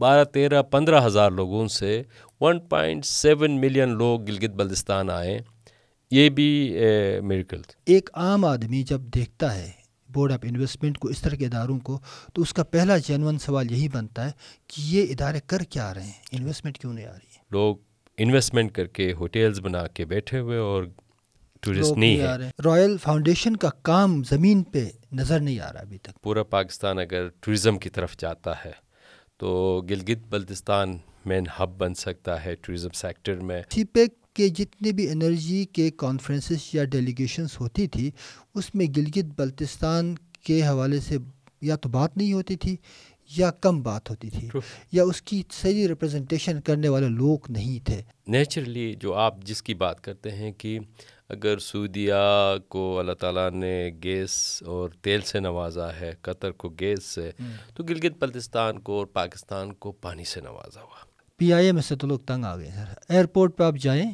بارہ تیرہ پندرہ ہزار لوگوں سے ون پوائنٹ سیون ملین لوگ گلگت بلتستان آئے۔ یہ بھی میریکل ایک عام آدمی جب دیکھتا ہے بورڈ آف انویسٹمنٹ کو اس طرح کے اداروں کو تو اس کا پہلا جینون سوال یہی بنتا ہے کہ یہ ادارے کر کیا آ رہے ہیں؟ انویسٹمنٹ کیوں نہیں آ رہی ہے؟ لوگ انویسٹمنٹ کر کے ہوٹلز بنا کے بیٹھے ہوئے اور ٹورسٹ نہیں ہے۔ رائل فاؤنڈیشن کا کام زمین پہ نظر نہیں آ رہا ابھی تک۔ پورا پاکستان اگر ٹورزم کی طرف جاتا ہے۔ تو گلگت بلتستان مین ہب بن سکتا ہے ٹورزم سیکٹر میں۔ سی پیک کے جتنے بھی انرجی کے کانفرنسز یا ڈیلیگیشنز ہوتی تھی اس میں گلگت بلتستان کے حوالے سے یا تو بات نہیں ہوتی تھی یا کم بات ہوتی تھی۔ یا اس کی صحیح ریپرزنٹیشن کرنے والے لوگ نہیں تھے۔ نیچرلی جو آپ جس کی بات کرتے ہیں کہ اگر سعودیہ کو اللہ تعالیٰ نے گیس اور تیل سے نوازا ہے قطر کو گیس سے تو گلگت بلتستان کو اور پاکستان کو پانی سے نوازا ہوا۔ پی آئی ایم سے تو لوگ تنگ آ گئے سر ایئرپورٹ پہ آپ جائیں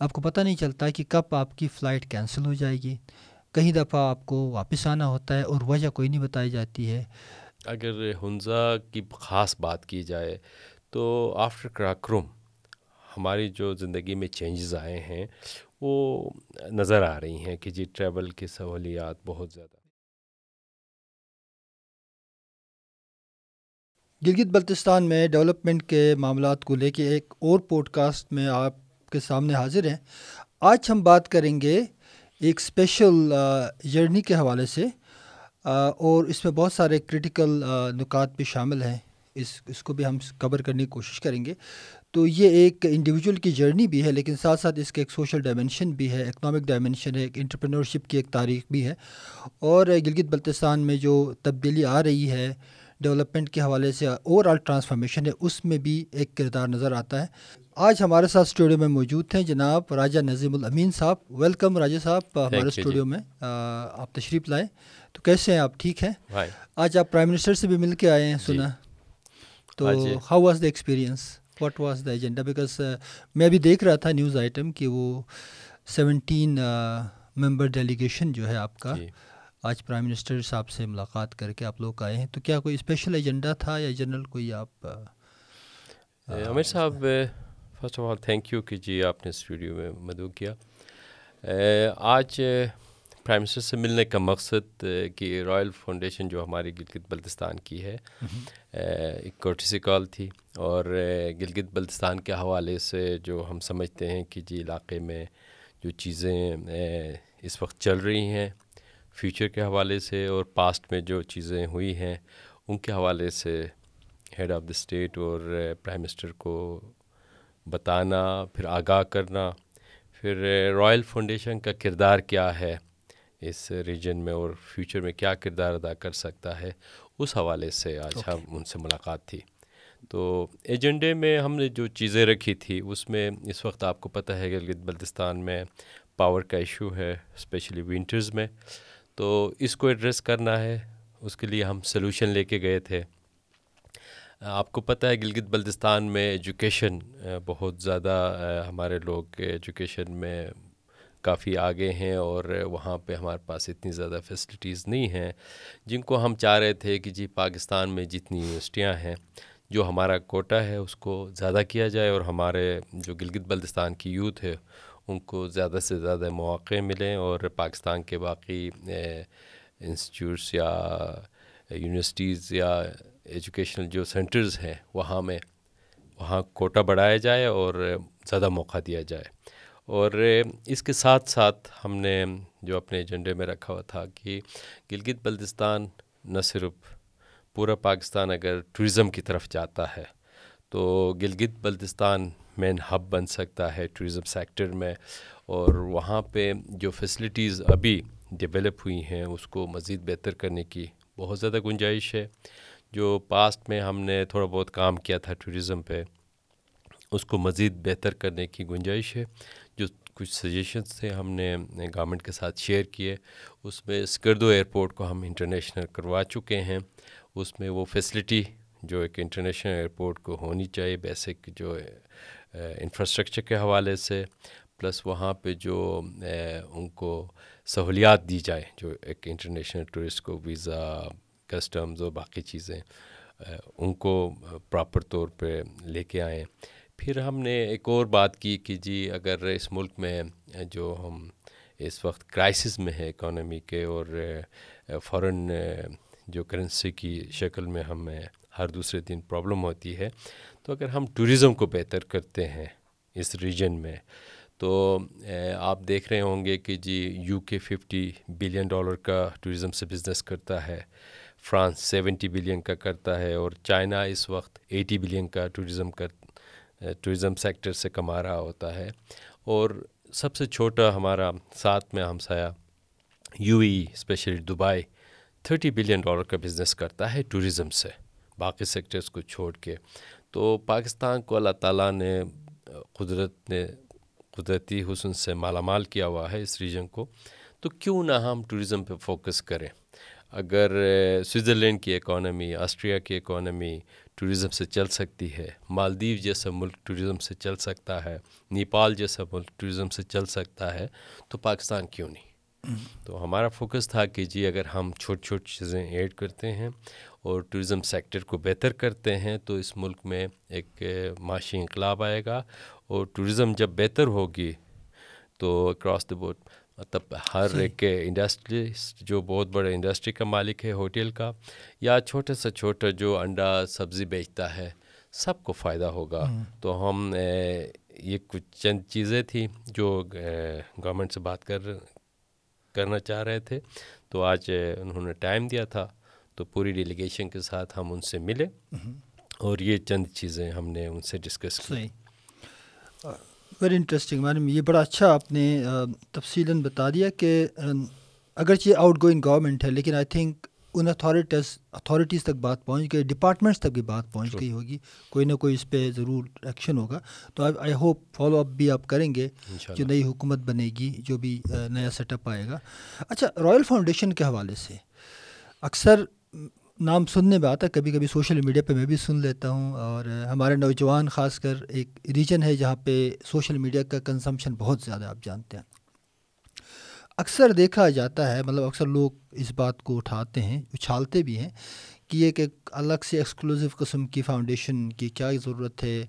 آپ کو پتہ نہیں چلتا کہ کب آپ کی فلائٹ کینسل ہو جائے گی۔ کہیں دفعہ آپ کو واپس آنا ہوتا ہے اور وجہ کوئی نہیں بتائی جاتی ہے۔ اگر ہنزا کی خاص بات کی جائے تو آفٹر کراکروم ہماری جو زندگی میں چینجز آئے ہیں وہ نظر آ رہی ہیں کہ جی ٹریول کی سہولیات بہت زیادہ گلگت بلتستان میں ڈیولپمنٹ کے معاملات کو لے کے ایک اور پوڈ کاسٹ میں آپ کے سامنے حاضر ہیں۔ آج ہم بات کریں گے ایک اسپیشل جرنی کے حوالے سے اور اس میں بہت سارے کرٹیکل نکات بھی شامل ہیں۔ اس اس کو بھی ہم کور کرنے کی کوشش کریں گے۔ تو یہ ایک انڈیویجول کی جرنی بھی ہے لیکن ساتھ ساتھ اس کے ایک سوشل ڈائمنشن بھی ہے اکنامک ڈائمنشن ہے ایک انٹرپرینورشپ کی ایک تاریخ بھی ہے۔ اور گلگت بلتستان میں جو تبدیلی آ رہی ہے ڈیولپمنٹ کے حوالے سے اوور آل ٹرانسفارمیشن ہے اس میں بھی ایک کردار نظر آتا ہے۔ آج ہمارے ساتھ اسٹوڈیو میں موجود تھے جناب راجہ نظیم الامین صاحب۔ ویلکم راجہ صاحب ہمارے اسٹوڈیو میں آپ تشریف لائیں۔ تو کیسے ہیں؟ آپ ٹھیک ہیں؟ آج آپ پرائم منسٹر سے بھی مل کے آئے ہیں جی۔ سنا۔ تو how was the experience what was the agenda because میں ابھی دیکھ رہا تھا نیوز آئٹم کہ وہ سیونٹین ممبر ڈیلیگیشن جو ہے آپ کا۔ آج پرائم منسٹر صاحب سے ملاقات کر کے آپ لوگ آئے ہیں تو کیا کوئی اسپیشل ایجنڈا تھا یا جنرل کوئی آپ عامر صاحب first of all thank you کہ جی آپ نے اس ویڈیو میں مدعو کیا آج پرائم منسٹر سے ملنے کا مقصد کہ رائل فاؤنڈیشن جو ہماری گلگت بلتستان کی ہے ایک کوٹسی کال تھی اور گلگت بلتستان کے حوالے سے جو ہم سمجھتے ہیں کہ جی علاقے میں جو چیزیں اس وقت چل رہی ہیں فیوچر کے حوالے سے اور پاسٹ میں جو چیزیں ہوئی ہیں ان کے حوالے سے ہیڈ آف دا اسٹیٹ اور پرائم منسٹر کو بتانا پھر آگاہ کرنا پھر رائل فاؤنڈیشن کا کردار کیا ہے اس ریجن میں اور فیوچر میں کیا کردار ادا کر سکتا ہے اس حوالے سے آج okay. ہم ان سے ملاقات تھی تو ایجنڈے میں ہم نے جو چیزیں رکھی تھی، اس میں اس وقت آپ کو پتہ ہے کہ بلتستان میں پاور کا ایشو ہے اسپیشلی ونٹرز میں۔ تو اس کو ایڈریس کرنا ہے۔ اس کے لیے ہم سلوشن لے کے گئے تھے۔ آپ کو پتہ ہے، گلگت بلتستان میں ایجوکیشن بہت زیادہ ہمارے لوگ ایجوکیشن میں کافی آگے ہیں اور وہاں پہ ہمارے پاس اتنی زیادہ فیسلٹیز نہیں ہیں۔ جن کو ہم چاہ رہے تھے کہ جی پاکستان میں جتنی یونیورسٹیاں ہیں جو ہمارا کوٹا ہے، اس کو زیادہ کیا جائے اور ہمارے جو گلگت بلتستان کی یوتھ ہے، ان کو زیادہ سے زیادہ مواقع ملیں اور پاکستان کے باقی انسٹیٹیوٹس یا یونیورسٹیز یا ایجوکیشنل جو سینٹرز ہیں، وہاں میں، وہاں کوٹا بڑھایا جائے اور زیادہ موقع دیا جائے۔ اور اس کے ساتھ ساتھ ہم نے جو اپنے ایجنڈے میں رکھا ہوا تھا کہ گلگت بلتستان نہ صرف پورا پاکستان اگر ٹورزم کی طرف جاتا ہے، تو گلگت بلتستان مین ہب بن سکتا ہے ٹورزم سیکٹر میں۔ اور وہاں پہ جو فیسلٹیز ابھی ڈیولپ ہوئی ہیں، اس کو مزید بہتر کرنے کی بہت زیادہ گنجائش ہے۔ جو پاسٹ میں ہم نے تھوڑا بہت کام کیا تھا ٹوریزم پہ، اس کو مزید بہتر کرنے کی گنجائش ہے۔ جو کچھ سجیشنس تھے ہم نے گورنمنٹ کے ساتھ شیئر کیے، اس میں اسکردو ایئرپورٹ کو ہم انٹرنیشنل کروا چکے ہیں۔ اس میں وہ فیسلٹی جو ایک انٹرنیشنل ایئرپورٹ کو ہونی چاہیے بیسک جو انفراسٹرکچر کے حوالے سے پلس وہاں پہ جو ان کو سہولیات دی جائے جو ایک انٹرنیشنل ٹورسٹ کو ویزا کسٹمز اور باقی چیزیں ان کو پراپر طور پہ لے کے آئیں۔ پھر ہم نے ایک اور بات کی کہ جی اگر اس ملک میں جو ہم اس وقت کرائسس میں ہے اکانومی کے اور فورن جو کرنسی کی شکل میں ہمیں ہر دوسرے دن پرابلم ہوتی ہے، تو اگر ہم ٹوریزم کو بہتر کرتے ہیں اس ریجن میں، تو آپ دیکھ رہے ہوں گے کہ جی U K fifty billion dollar کا ٹوریزم سے بزنس کرتا ہے، فرانس سیونٹی بلین کا کرتا ہے، اور چائنا اس وقت ایٹی بلین کا ٹوریزم کر ٹوریزم سیکٹر سے کما رہا ہوتا ہے۔ اور سب سے چھوٹا ہمارا ساتھ میں ہمسایہ، UAE especially Dubai thirty billion dollar کا بزنس کرتا ہے ٹوریزم سے، باقی سیکٹرز کو چھوڑ کے۔ تو پاکستان کو اللہ تعالیٰ نے، قدرت نے، قدرتی حسن سے مالا مال کیا ہوا ہے اس ریجن کو۔ تو کیوں نہ ہم ٹوریزم پہ فوکس کریں۔ اگر سوئٹزرلینڈ کی اکانومی آسٹریا کی اکانومی ٹوریزم سے چل سکتی ہے، مالدیو جیسا ملک ٹوریزم سے چل سکتا ہے، نیپال جیسا ملک ٹوریزم سے چل سکتا ہے، تو پاکستان کیوں نہیں؟ تو ہمارا فوکس تھا کہ جی اگر ہم چھوٹی چھوٹی چیزیں ایڈ کرتے ہیں اور ٹوریزم سیکٹر کو بہتر کرتے ہیں تو اس ملک میں ایک معاشی انقلاب آئے گا اور ٹوریزم جب بہتر ہوگی تو اکراس دا بورڈ مطلب ہر ایک انڈسٹریسٹ جو بہت بڑے انڈسٹری کا مالک ہے ہوٹل کا یا چھوٹے سے چھوٹا جو انڈا سبزی بیچتا ہے سب کو فائدہ ہوگا۔ تو ہم یہ کچھ چند چیزیں تھیں جو گورنمنٹ سے بات کر کرنا چاہ رہے تھے۔ تو آج انہوں نے ٹائم دیا تھا۔ تو پوری ڈیلیگیشن کے ساتھ ہم ان سے ملے۔ اور یہ چند چیزیں ہم نے ان سے ڈسکس کی۔ ویری انٹرسٹنگ میڈم یہ بڑا اچھا آپ نے تفصیل بتا دیا کہ اگرچہ آؤٹ گوئنگ گورنمنٹ ہے لیکن آئی تھنک ان اتھارٹیز اتھارٹیز تک بات پہنچ گئی ڈپارٹمنٹس تک بھی بات پہنچ گئی ہوگی کوئی نہ کوئی اس پہ ضرور ایکشن ہوگا تو آئی ہوپ فالو اپ بھی آپ کریں گے جو نئی حکومت بنے گی جو بھی نیا سیٹ اپ آئے گا۔ اچھا رائل فاؤنڈیشن کے حوالے سے اکثر نام سننے میں آتا ہے کبھی کبھی سوشل میڈیا پہ میں بھی سن لیتا ہوں اور ہمارے نوجوان خاص کر ایک ریجن ہے جہاں پہ سوشل میڈیا کا کنزمپشن بہت زیادہ آپ جانتے ہیں۔ اکثر دیکھا جاتا ہے مطلب اکثر لوگ اس بات کو اٹھاتے ہیں، اچھالتے بھی ہیں کہ ایک الگ سے ایکسکلوزو قسم کی فاؤنڈیشن کی کیا ضرورت ہے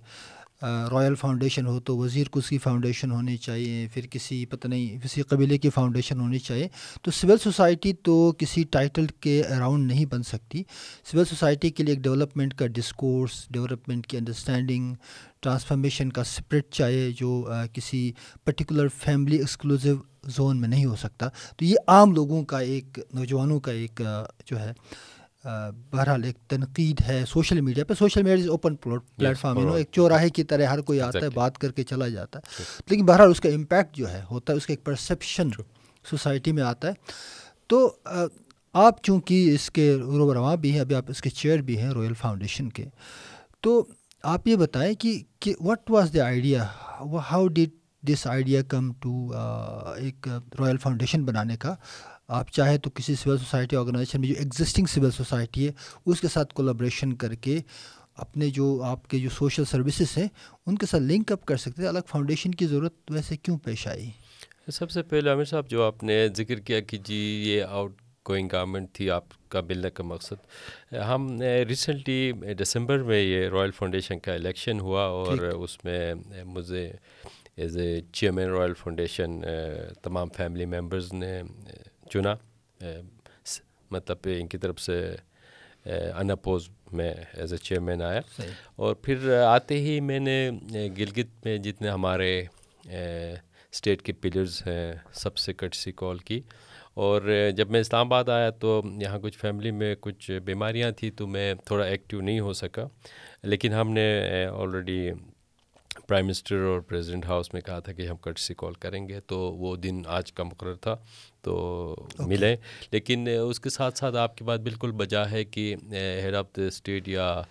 رائل فاؤنڈیشن ہو تو وزیر کو اس کی فاؤنڈیشن ہونی چاہیے، پھر کسی پتہ نہیں، کسی قبیلے کی فاؤنڈیشن ہونی چاہیے۔ تو سول سوسائٹی تو کسی ٹائٹل کے اراؤنڈ نہیں بن سکتی۔ سول سوسائٹی کے لیے ایک ڈیولپمنٹ کا ڈسکورس ڈیولپمنٹ کی انڈرسٹینڈنگ ٹرانسفارمیشن کا اسپرٹ چاہیے جو کسی پرٹیکولر فیملی ایکسکلوزو زون میں نہیں ہو سکتا۔ تو یہ عام لوگوں کا ایک، نوجوانوں کا ایک جو ہے بہرحال ایک تنقید ہے سوشل میڈیا پہ۔ Social media is open platform you know ایک چوراہے کی طرح ہر کوئی آتا ہے بات کر کے چلا جاتا ہے۔ لیکن بہرحال اس کا امپیکٹ جو ہے ہوتا ہے اس کا ایک پرسیپشن سوسائٹی میں آتا ہے۔ تو آپ چونکہ اس کے رو رواں بھی ہیں ابھی آپ اس کے چیئر بھی ہیں رویل فاؤنڈیشن کے۔ تو آپ یہ بتائیں کہ what was the idea how did this idea come to ایک رائل فاؤنڈیشن بنانے کا؟ آپ چاہے تو کسی سول سوسائٹی آرگنائزیشن میں جو ایگزسٹنگ سول سوسائٹی ہے اس کے ساتھ کولیبریشن کر کے اپنے جو آپ کے جو سوشل سروسز ہیں ان کے ساتھ لنک اپ کر سکتے ہیں۔ الگ فاؤنڈیشن کی ضرورت ویسے کیوں پیش آئی؟ سب سے پہلے عامر صاحب جو آپ نے ذکر کیا کہ جی یہ آؤٹ گوئنگ گورنمنٹ تھی آپ کا ملنے کا مقصد۔ ہم ریسنٹلی دسمبر میں یہ رائل فاؤنڈیشن کا الیکشن ہوا اور اس میں مجھے as a chairman royal foundation تمام فیملی ممبرز نے چنا مطلب ان کی طرف سے ان اپوز میں ایز اے چیئرمین آیا۔ اور پھر آتے ہی میں نے گلگت میں جتنے ہمارے اسٹیٹ کے پلرز ہیں سب سے کٹسی کال کی۔ اور جب میں اسلام آباد آیا تو یہاں کچھ فیملی میں کچھ بیماریاں تھیں تو میں تھوڑا ایکٹیو نہیں ہو سکا۔ لیکن ہم نے آلریڈی پرائم منسٹر اور پریزیڈنٹ ہاؤس میں کہا تھا کہ ہم کٹسی کال کریں گے تو وہ دن آج کا مقرر تھا تو ملیں۔ لیکن اس کے ساتھ ساتھ آپ کی بات بالکل بجا ہے کہ ہیڈ آف دا اسٹیٹ یا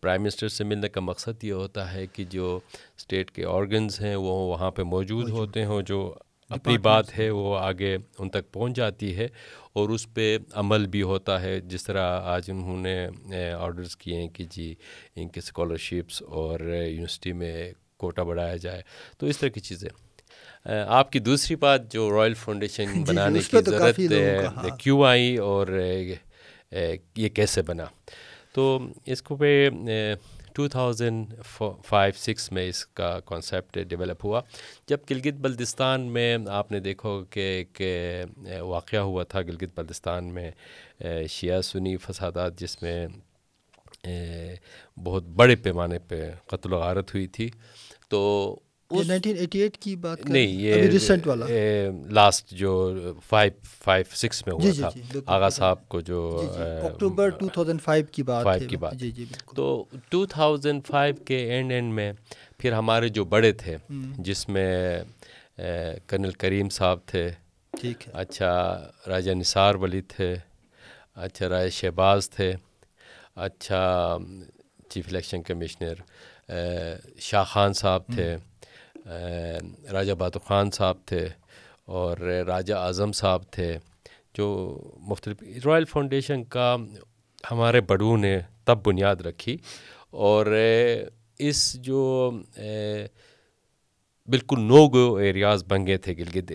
پرائم منسٹر سے ملنے کا مقصد یہ ہوتا ہے کہ جو اسٹیٹ کے آرگنز ہیں وہ وہاں پہ موجود ہوتے ہوں جو اپنی بات ہے وہ آگے ان تک پہنچ جاتی ہے اور اس پہ عمل بھی ہوتا ہے۔ جس طرح آج انہوں نے آرڈرز کیے ہیں کہ جی ان کے اسکالرشپس اور یونیورسٹی میں کوٹا بڑھایا جائے۔ تو اس طرح کی چیزیں۔ آپ کی دوسری بات جو رائل فاؤنڈیشن جی، بنانے کی ضرورت کیوں آئی اور یہ کیسے بنا؟ تو اس کو پہ ٹو تھاؤزنڈ فائیو سکس میں اس کا کانسیپٹ ڈیولپ ہوا۔ جب گلگت بلتستان میں آپ نے دیکھو کہ ایک واقعہ ہوا تھا گلگت بلتستان میں شیعہ سنی فسادات جس میں بہت بڑے پیمانے پہ قتل و غارت ہوئی تھی۔ تو کی بات نہیں یہ ریسنٹ والا۔ لاسٹ جو فائیو فائیو سکس میں ہوا تھا۔ آغا صاحب کو جو اکتوبر ٹو تھاؤزینڈ فائیو کی بات فائیو کی بات۔ تو ٹو تھاؤزینڈ فائیو کے اینڈ اینڈ میں پھر ہمارے جو بڑے تھے جس میں کرنل کریم صاحب تھے ٹھیک اچھا راجہ نثار ولی تھے اچھا راجہ شہباز تھے اچھا chief election commissioner Shah Khan صاحب تھے۔ راجہ باتو خان صاحب تھے اور راجہ اعظم صاحب تھے جو مختلف رائل فاؤنڈیشن کا ہمارے بڑوں نے تب بنیاد رکھی۔ اور اس جو بالکل نو گو ایریاز بن گئے تھے گلگت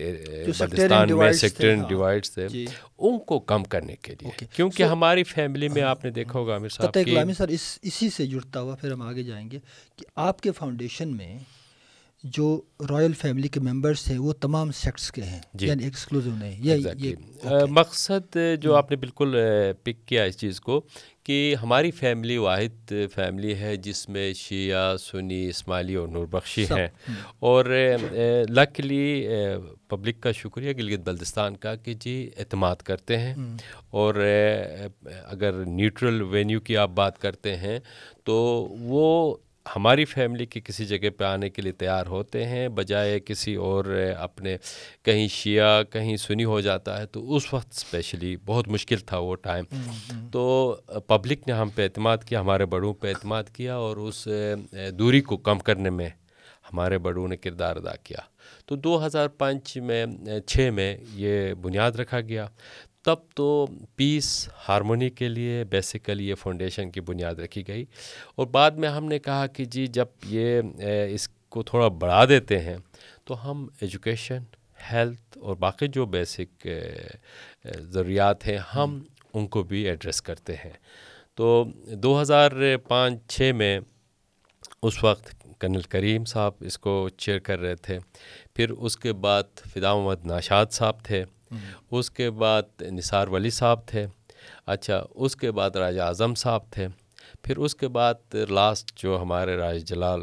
بلتستان میں سیکٹر ڈیوائڈس تھے۔ جی۔ ان کو کم کرنے کے لیے۔ کیونکہ ہماری فیملی میں آپ نے دیکھا ہوگا عامر صاحب سر اسی سے جڑتا ہوا پھر ہم آگے جائیں گے کہ آپ کے فاؤنڈیشن میں جو رائل فیملی کے ممبرس ہیں وہ تمام سیکٹس کے ہیں جی۔ یعنی ایکسکلوزو نہیں۔ یہ مقصد جو آپ نے بالکل پک کیا اس چیز کو کہ ہماری فیملی واحد فیملی ہے جس میں شیعہ سنی اسماعیلی اور نور بخشی ہیں۔ اور لکلی پبلک کا شکریہ گلگت بلتستان کا کہ جی اعتماد کرتے ہیں۔ اور اگر نیوٹرل وینیو کی آپ بات کرتے ہیں تو وہ ہماری فیملی کی کسی جگہ پہ آنے کے لیے تیار ہوتے ہیں بجائے کسی اور اپنے کہیں شیعہ کہیں سنی ہو جاتا ہے تو اس وقت اسپیشلی بہت مشکل تھا وہ ٹائم تو پبلک نے ہم پہ اعتماد کیا ہمارے بڑوں پہ اعتماد کیا اور اس دوری کو کم کرنے میں ہمارے بڑوں نے کردار ادا کیا۔ تو دو ہزار پانچ میں چھ میں یہ بنیاد رکھا گیا۔ تب تو پیس ہارمونی کے لیے بیسیکلی یہ فاؤنڈیشن کی بنیاد رکھی گئی۔ اور بعد میں ہم نے کہا کہ جی جب یہ اس کو تھوڑا بڑھا دیتے ہیں تو ہم ایجوکیشن ہیلتھ اور باقی جو بیسک ضروریات ہیں ہم ان کو بھی ایڈریس کرتے ہیں۔ تو دو ہزار پانچ چھ میں اس وقت کرنل کریم صاحب اس کو چیئر کر رہے تھے۔ پھر اس کے بعد فدا محمد ناشاد صاحب تھے۔ اس کے بعد نثار ولی صاحب تھے اچھا اس کے بعد راج اعظم صاحب تھے، پھر اس کے بعد لاسٹ جو ہمارے راج جلال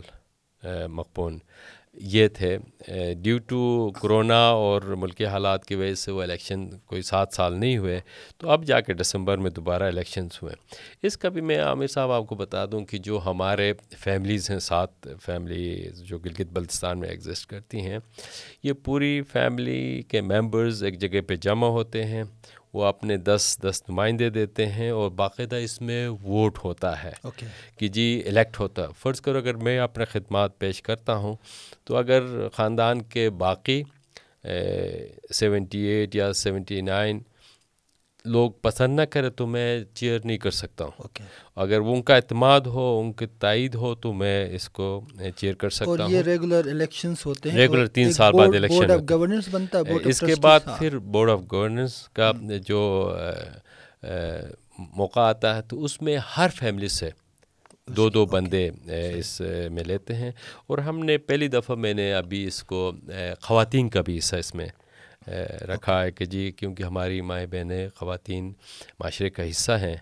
مقبون یہ تھے ڈیو ٹو کرونا اور ملکی حالات کی وجہ سے وہ الیکشن کوئی سات سال نہیں ہوئے تو اب جا کے دسمبر میں دوبارہ الیکشنز ہوئے۔ اس کا بھی میں عامر صاحب آپ کو بتا دوں کہ جو ہمارے فیملیز ہیں سات فیملی جو گلگت بلتستان میں ایگزسٹ کرتی ہیں یہ پوری فیملی کے ممبرز ایک جگہ پہ جمع ہوتے ہیں وہ اپنے دس دس نمائندے دیتے ہیں اور باقاعدہ اس میں ووٹ ہوتا ہے۔ Okay. کہ جی الیکٹ ہوتا۔ ہے فرض کرو اگر میں اپنے خدمات پیش کرتا ہوں تو اگر خاندان کے باقی سیونٹی ایٹ یا سیونٹی نائن لوگ پسند نہ کرے تو میں چیئر نہیں کر سکتا ہوں۔ Okay. اگر ان کا اعتماد ہو ان کی تائید ہو تو میں اس کو چیئر کر سکتا ہوں۔ یہ ریگولر الیکشنز ہوتے ہیں۔ ریگولر تین سال بعد الیکشن گورننس بنتا ہے اس کے بعد پھر بورڈ آف گورننس کا جو موقع آتا ہے تو اس میں ہر فیملی سے دو دو بندے اس میں لیتے ہیں۔ اور ہم نے پہلی دفعہ میں نے ابھی اس کو خواتین کا بھی حصہ اس میں رکھا ہے کہ جی کیونکہ ہماری مائیں بہنیں خواتین معاشرے کا حصہ ہیں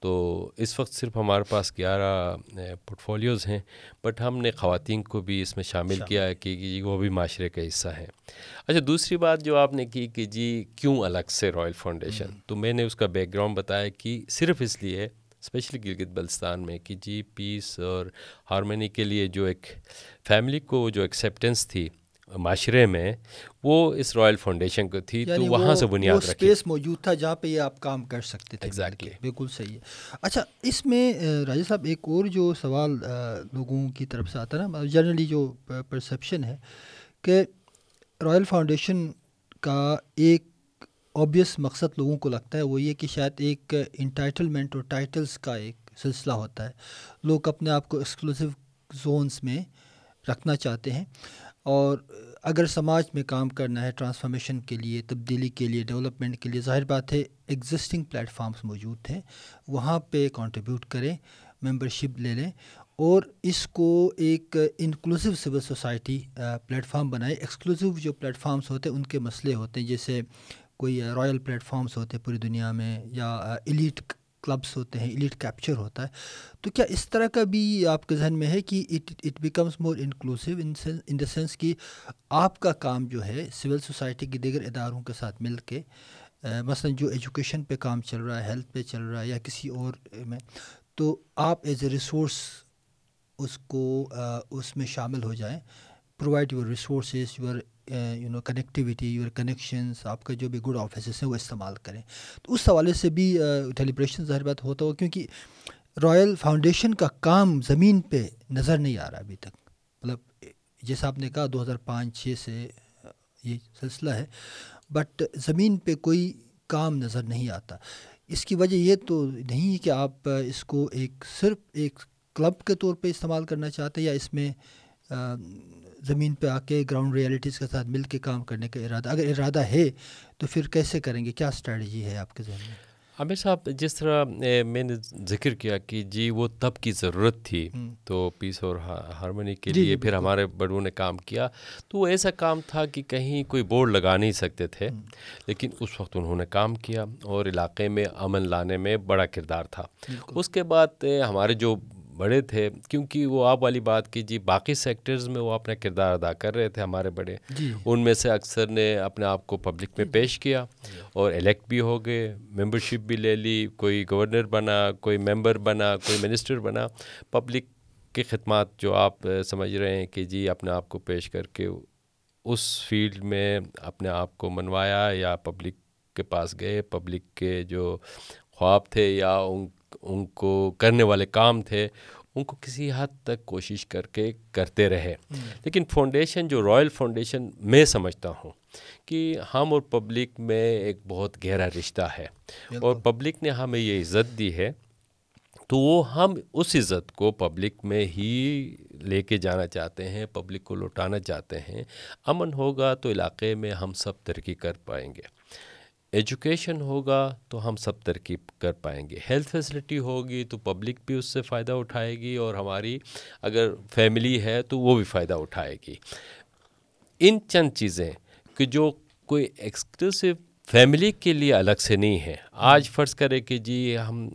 تو اس وقت صرف ہمارے پاس گیارہ پورٹ فولیوز ہیں بٹ ہم نے خواتین کو بھی اس میں شامل کیا ہے کہ جی وہ بھی معاشرے کا حصہ ہیں۔ اچھا دوسری بات جو آپ نے کی کہ جی کیوں الگ سے رائل فاؤنڈیشن تو میں نے اس کا بیک گراؤنڈ بتایا کہ صرف اس لیے اسپیشلی گلگت بلستان میں کہ جی پیس اور ہارمونی کے لیے جو ایک فیملی کو جو ایکسیپٹنس تھی معاشرے میں وہ اس رائل فاؤنڈیشن کو تھی تو یعنی وہاں سے بنیاد رکھی۔ اسپیس موجود تھا جہاں پہ یہ آپ کام کر سکتے تھے۔ ایگزیکٹلی بالکل صحیح ہے۔ اچھا اس میں راجہ صاحب ایک اور جو سوال لوگوں کی طرف سے آتا ہے نا جنرلی جو پرسیپشن ہے کہ رائل فاؤنڈیشن کا ایک اوبیس مقصد لوگوں کو لگتا ہے وہ یہ کہ شاید ایک انٹائٹلمنٹ اور ٹائٹلس کا ایک سلسلہ ہوتا ہے۔ لوگ اپنے آپ کو ایکسکلوسو زونس میں رکھنا چاہتے ہیں اور اگر سماج میں کام کرنا ہے ٹرانسفارمیشن کے لیے، تبدیلی کے لیے ڈیولپمنٹ کے لیے، ظاہر بات ہے ایگزسٹنگ پلیٹفارمس موجود تھے وہاں پہ کنٹریبیوٹ کریں ممبرشپ لے لیں اور اس کو ایک inclusive civil society platform بنائے ایکسکلوسیو جو پلیٹفارمس ہوتے ہیں، ان کے مسئلے ہوتے ہیں، جیسے کوئی رائل پلیٹ فارمس ہوتے ہیں پوری دنیا میں یا ایلیٹ کلبس ہوتے ہیں، ایلیٹ کیپچر ہوتا ہے، تو کیا اس طرح کا بھی آپ کے ذہن میں ہے کہ it it becomes more inclusive in the sense کہ آپ کا کام جو ہے سول سوسائٹی کے دیگر اداروں کے ساتھ مل کے مثلاً جو ایجوکیشن پہ کام چل رہا ہے ہیلتھ پہ چل رہا ہے یا کسی اور میں، تو آپ ایز اے ریسورس اس کو اس میں شامل ہو جائیں provide your resources your you know connectivity your connections آپ کا جو بھی گڈ آفیسز ہیں وہ استعمال کریں تو اس حوالے سے بھی ڈیلیبریشن ظاہر بات ہوتا ہو کیونکہ رائل فاؤنڈیشن کا کام زمین پہ نظر نہیں آ رہا ابھی تک مطلب جیسا آپ نے کہا دو ہزار پانچ چھ سے eh, یہ سلسلہ ہے بٹ زمین پہ کوئی کام نظر نہیں آتا اس کی وجہ یہ تو نہیں کہ آپ eh, اس کو ایک صرف ایک کلب کے طور پہ استعمال کرنا چاہتے یا اس میں eh, زمین پہ آ کے گراؤنڈ ریئلٹیز کے ساتھ مل کے کام کرنے کا ارادہ اگر ارادہ ہے تو پھر کیسے کریں گے؟ کیا اسٹریٹجی ہے آپ کے ذہن میں؟ عامر صاحب جس طرح میں نے ذکر کیا کہ جی وہ تب کی ضرورت تھی تو پیس اور ہارمونی کے جی، لیے جی، پھر ہمارے بڑوں نے کام کیا۔ تو وہ ایسا کام تھا کہ کہیں کوئی بورڈ لگا نہیں سکتے تھے لیکن اس وقت انہوں نے کام کیا اور علاقے میں امن لانے میں بڑا کردار تھا۔ اس کے بعد ہمارے جو بڑے تھے کیونکہ وہ آپ والی بات کی جی باقی سیکٹرز میں وہ اپنا کردار ادا کر رہے تھے ہمارے بڑے۔ جی۔ ان میں سے اکثر نے اپنے آپ کو پبلک میں پیش کیا اور الیکٹ بھی ہو گئے ممبرشپ بھی لے لی کوئی گورنر بنا کوئی ممبر بنا کوئی منسٹر بنا۔ پبلک کی خدمات جو آپ سمجھ رہے ہیں کہ جی اپنے آپ کو پیش کر کے اس فیلڈ میں اپنے آپ کو منوایا یا پبلک کے پاس گئے پبلک کے جو خواب تھے یا ان ان کو کرنے والے کام تھے ان کو کسی حد تک کوشش کر کے کرتے رہے۔ لیکن فاؤنڈیشن جو رائل فاؤنڈیشن میں سمجھتا ہوں کہ ہم اور پبلک میں ایک بہت گہرا رشتہ ہے۔ اور پبلک نے ہمیں یہ عزت دی ہے تو وہ ہم اس عزت کو پبلک میں ہی لے کے جانا چاہتے ہیں پبلک کو لوٹانا چاہتے ہیں۔ امن ہوگا تو علاقے میں ہم سب ترقی کر پائیں گے۔ ایجوکیشن ہوگا تو ہم سب ترکیب کر پائیں گے۔ ہیلتھ فیسلٹی ہوگی تو پبلک بھی اس سے فائدہ اٹھائے گی اور ہماری اگر فیملی ہے تو وہ بھی فائدہ اٹھائے گی۔ ان چند چیزیں کہ جو کوئی ایکسکلوسو فیملی کے لیے الگ سے نہیں ہے آج فرض کرے کہ جی ہم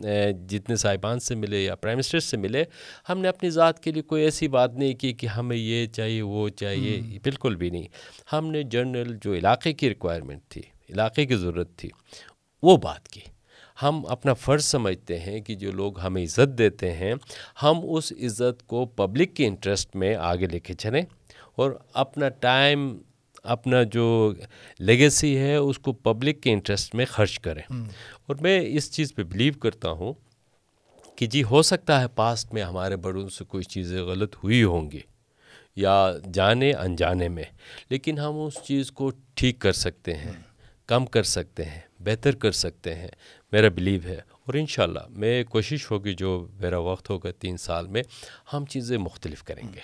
جتنے صاحبان سے ملے یا پرائم منسٹر سے ملے ہم نے اپنی ذات کے لیے کوئی ایسی بات نہیں کی کہ ہمیں یہ چاہیے وہ چاہیے بالکل بھی نہیں۔ ہم نے جنرل جو علاقے کی ریکوائرمنٹ تھی علاقے کی ضرورت تھی۔ وہ بات کی۔ ہم اپنا فرض سمجھتے ہیں کہ جو لوگ ہمیں عزت دیتے ہیں ہم اس عزت کو پبلک کے انٹرسٹ میں آگے لے کے چلیں اور اپنا ٹائم اپنا جو لیگیسی ہے اس کو پبلک کے انٹرسٹ میں خرچ کریں۔ اور میں اس چیز پہ بلیو کرتا ہوں کہ جی ہو سکتا ہے پاسٹ میں ہمارے بڑوں سے کوئی چیزیں غلط ہوئی ہوں گی یا جانے انجانے میں لیکن ہم اس چیز کو ٹھیک کر سکتے ہیں۔ کم کر سکتے ہیں بہتر کر سکتے ہیں میرا بلیو ہے۔ اور انشاءاللہ میں کوشش ہوگی جو میرا وقت ہوگا تین سال میں ہم چیزیں مختلف کریں گے۔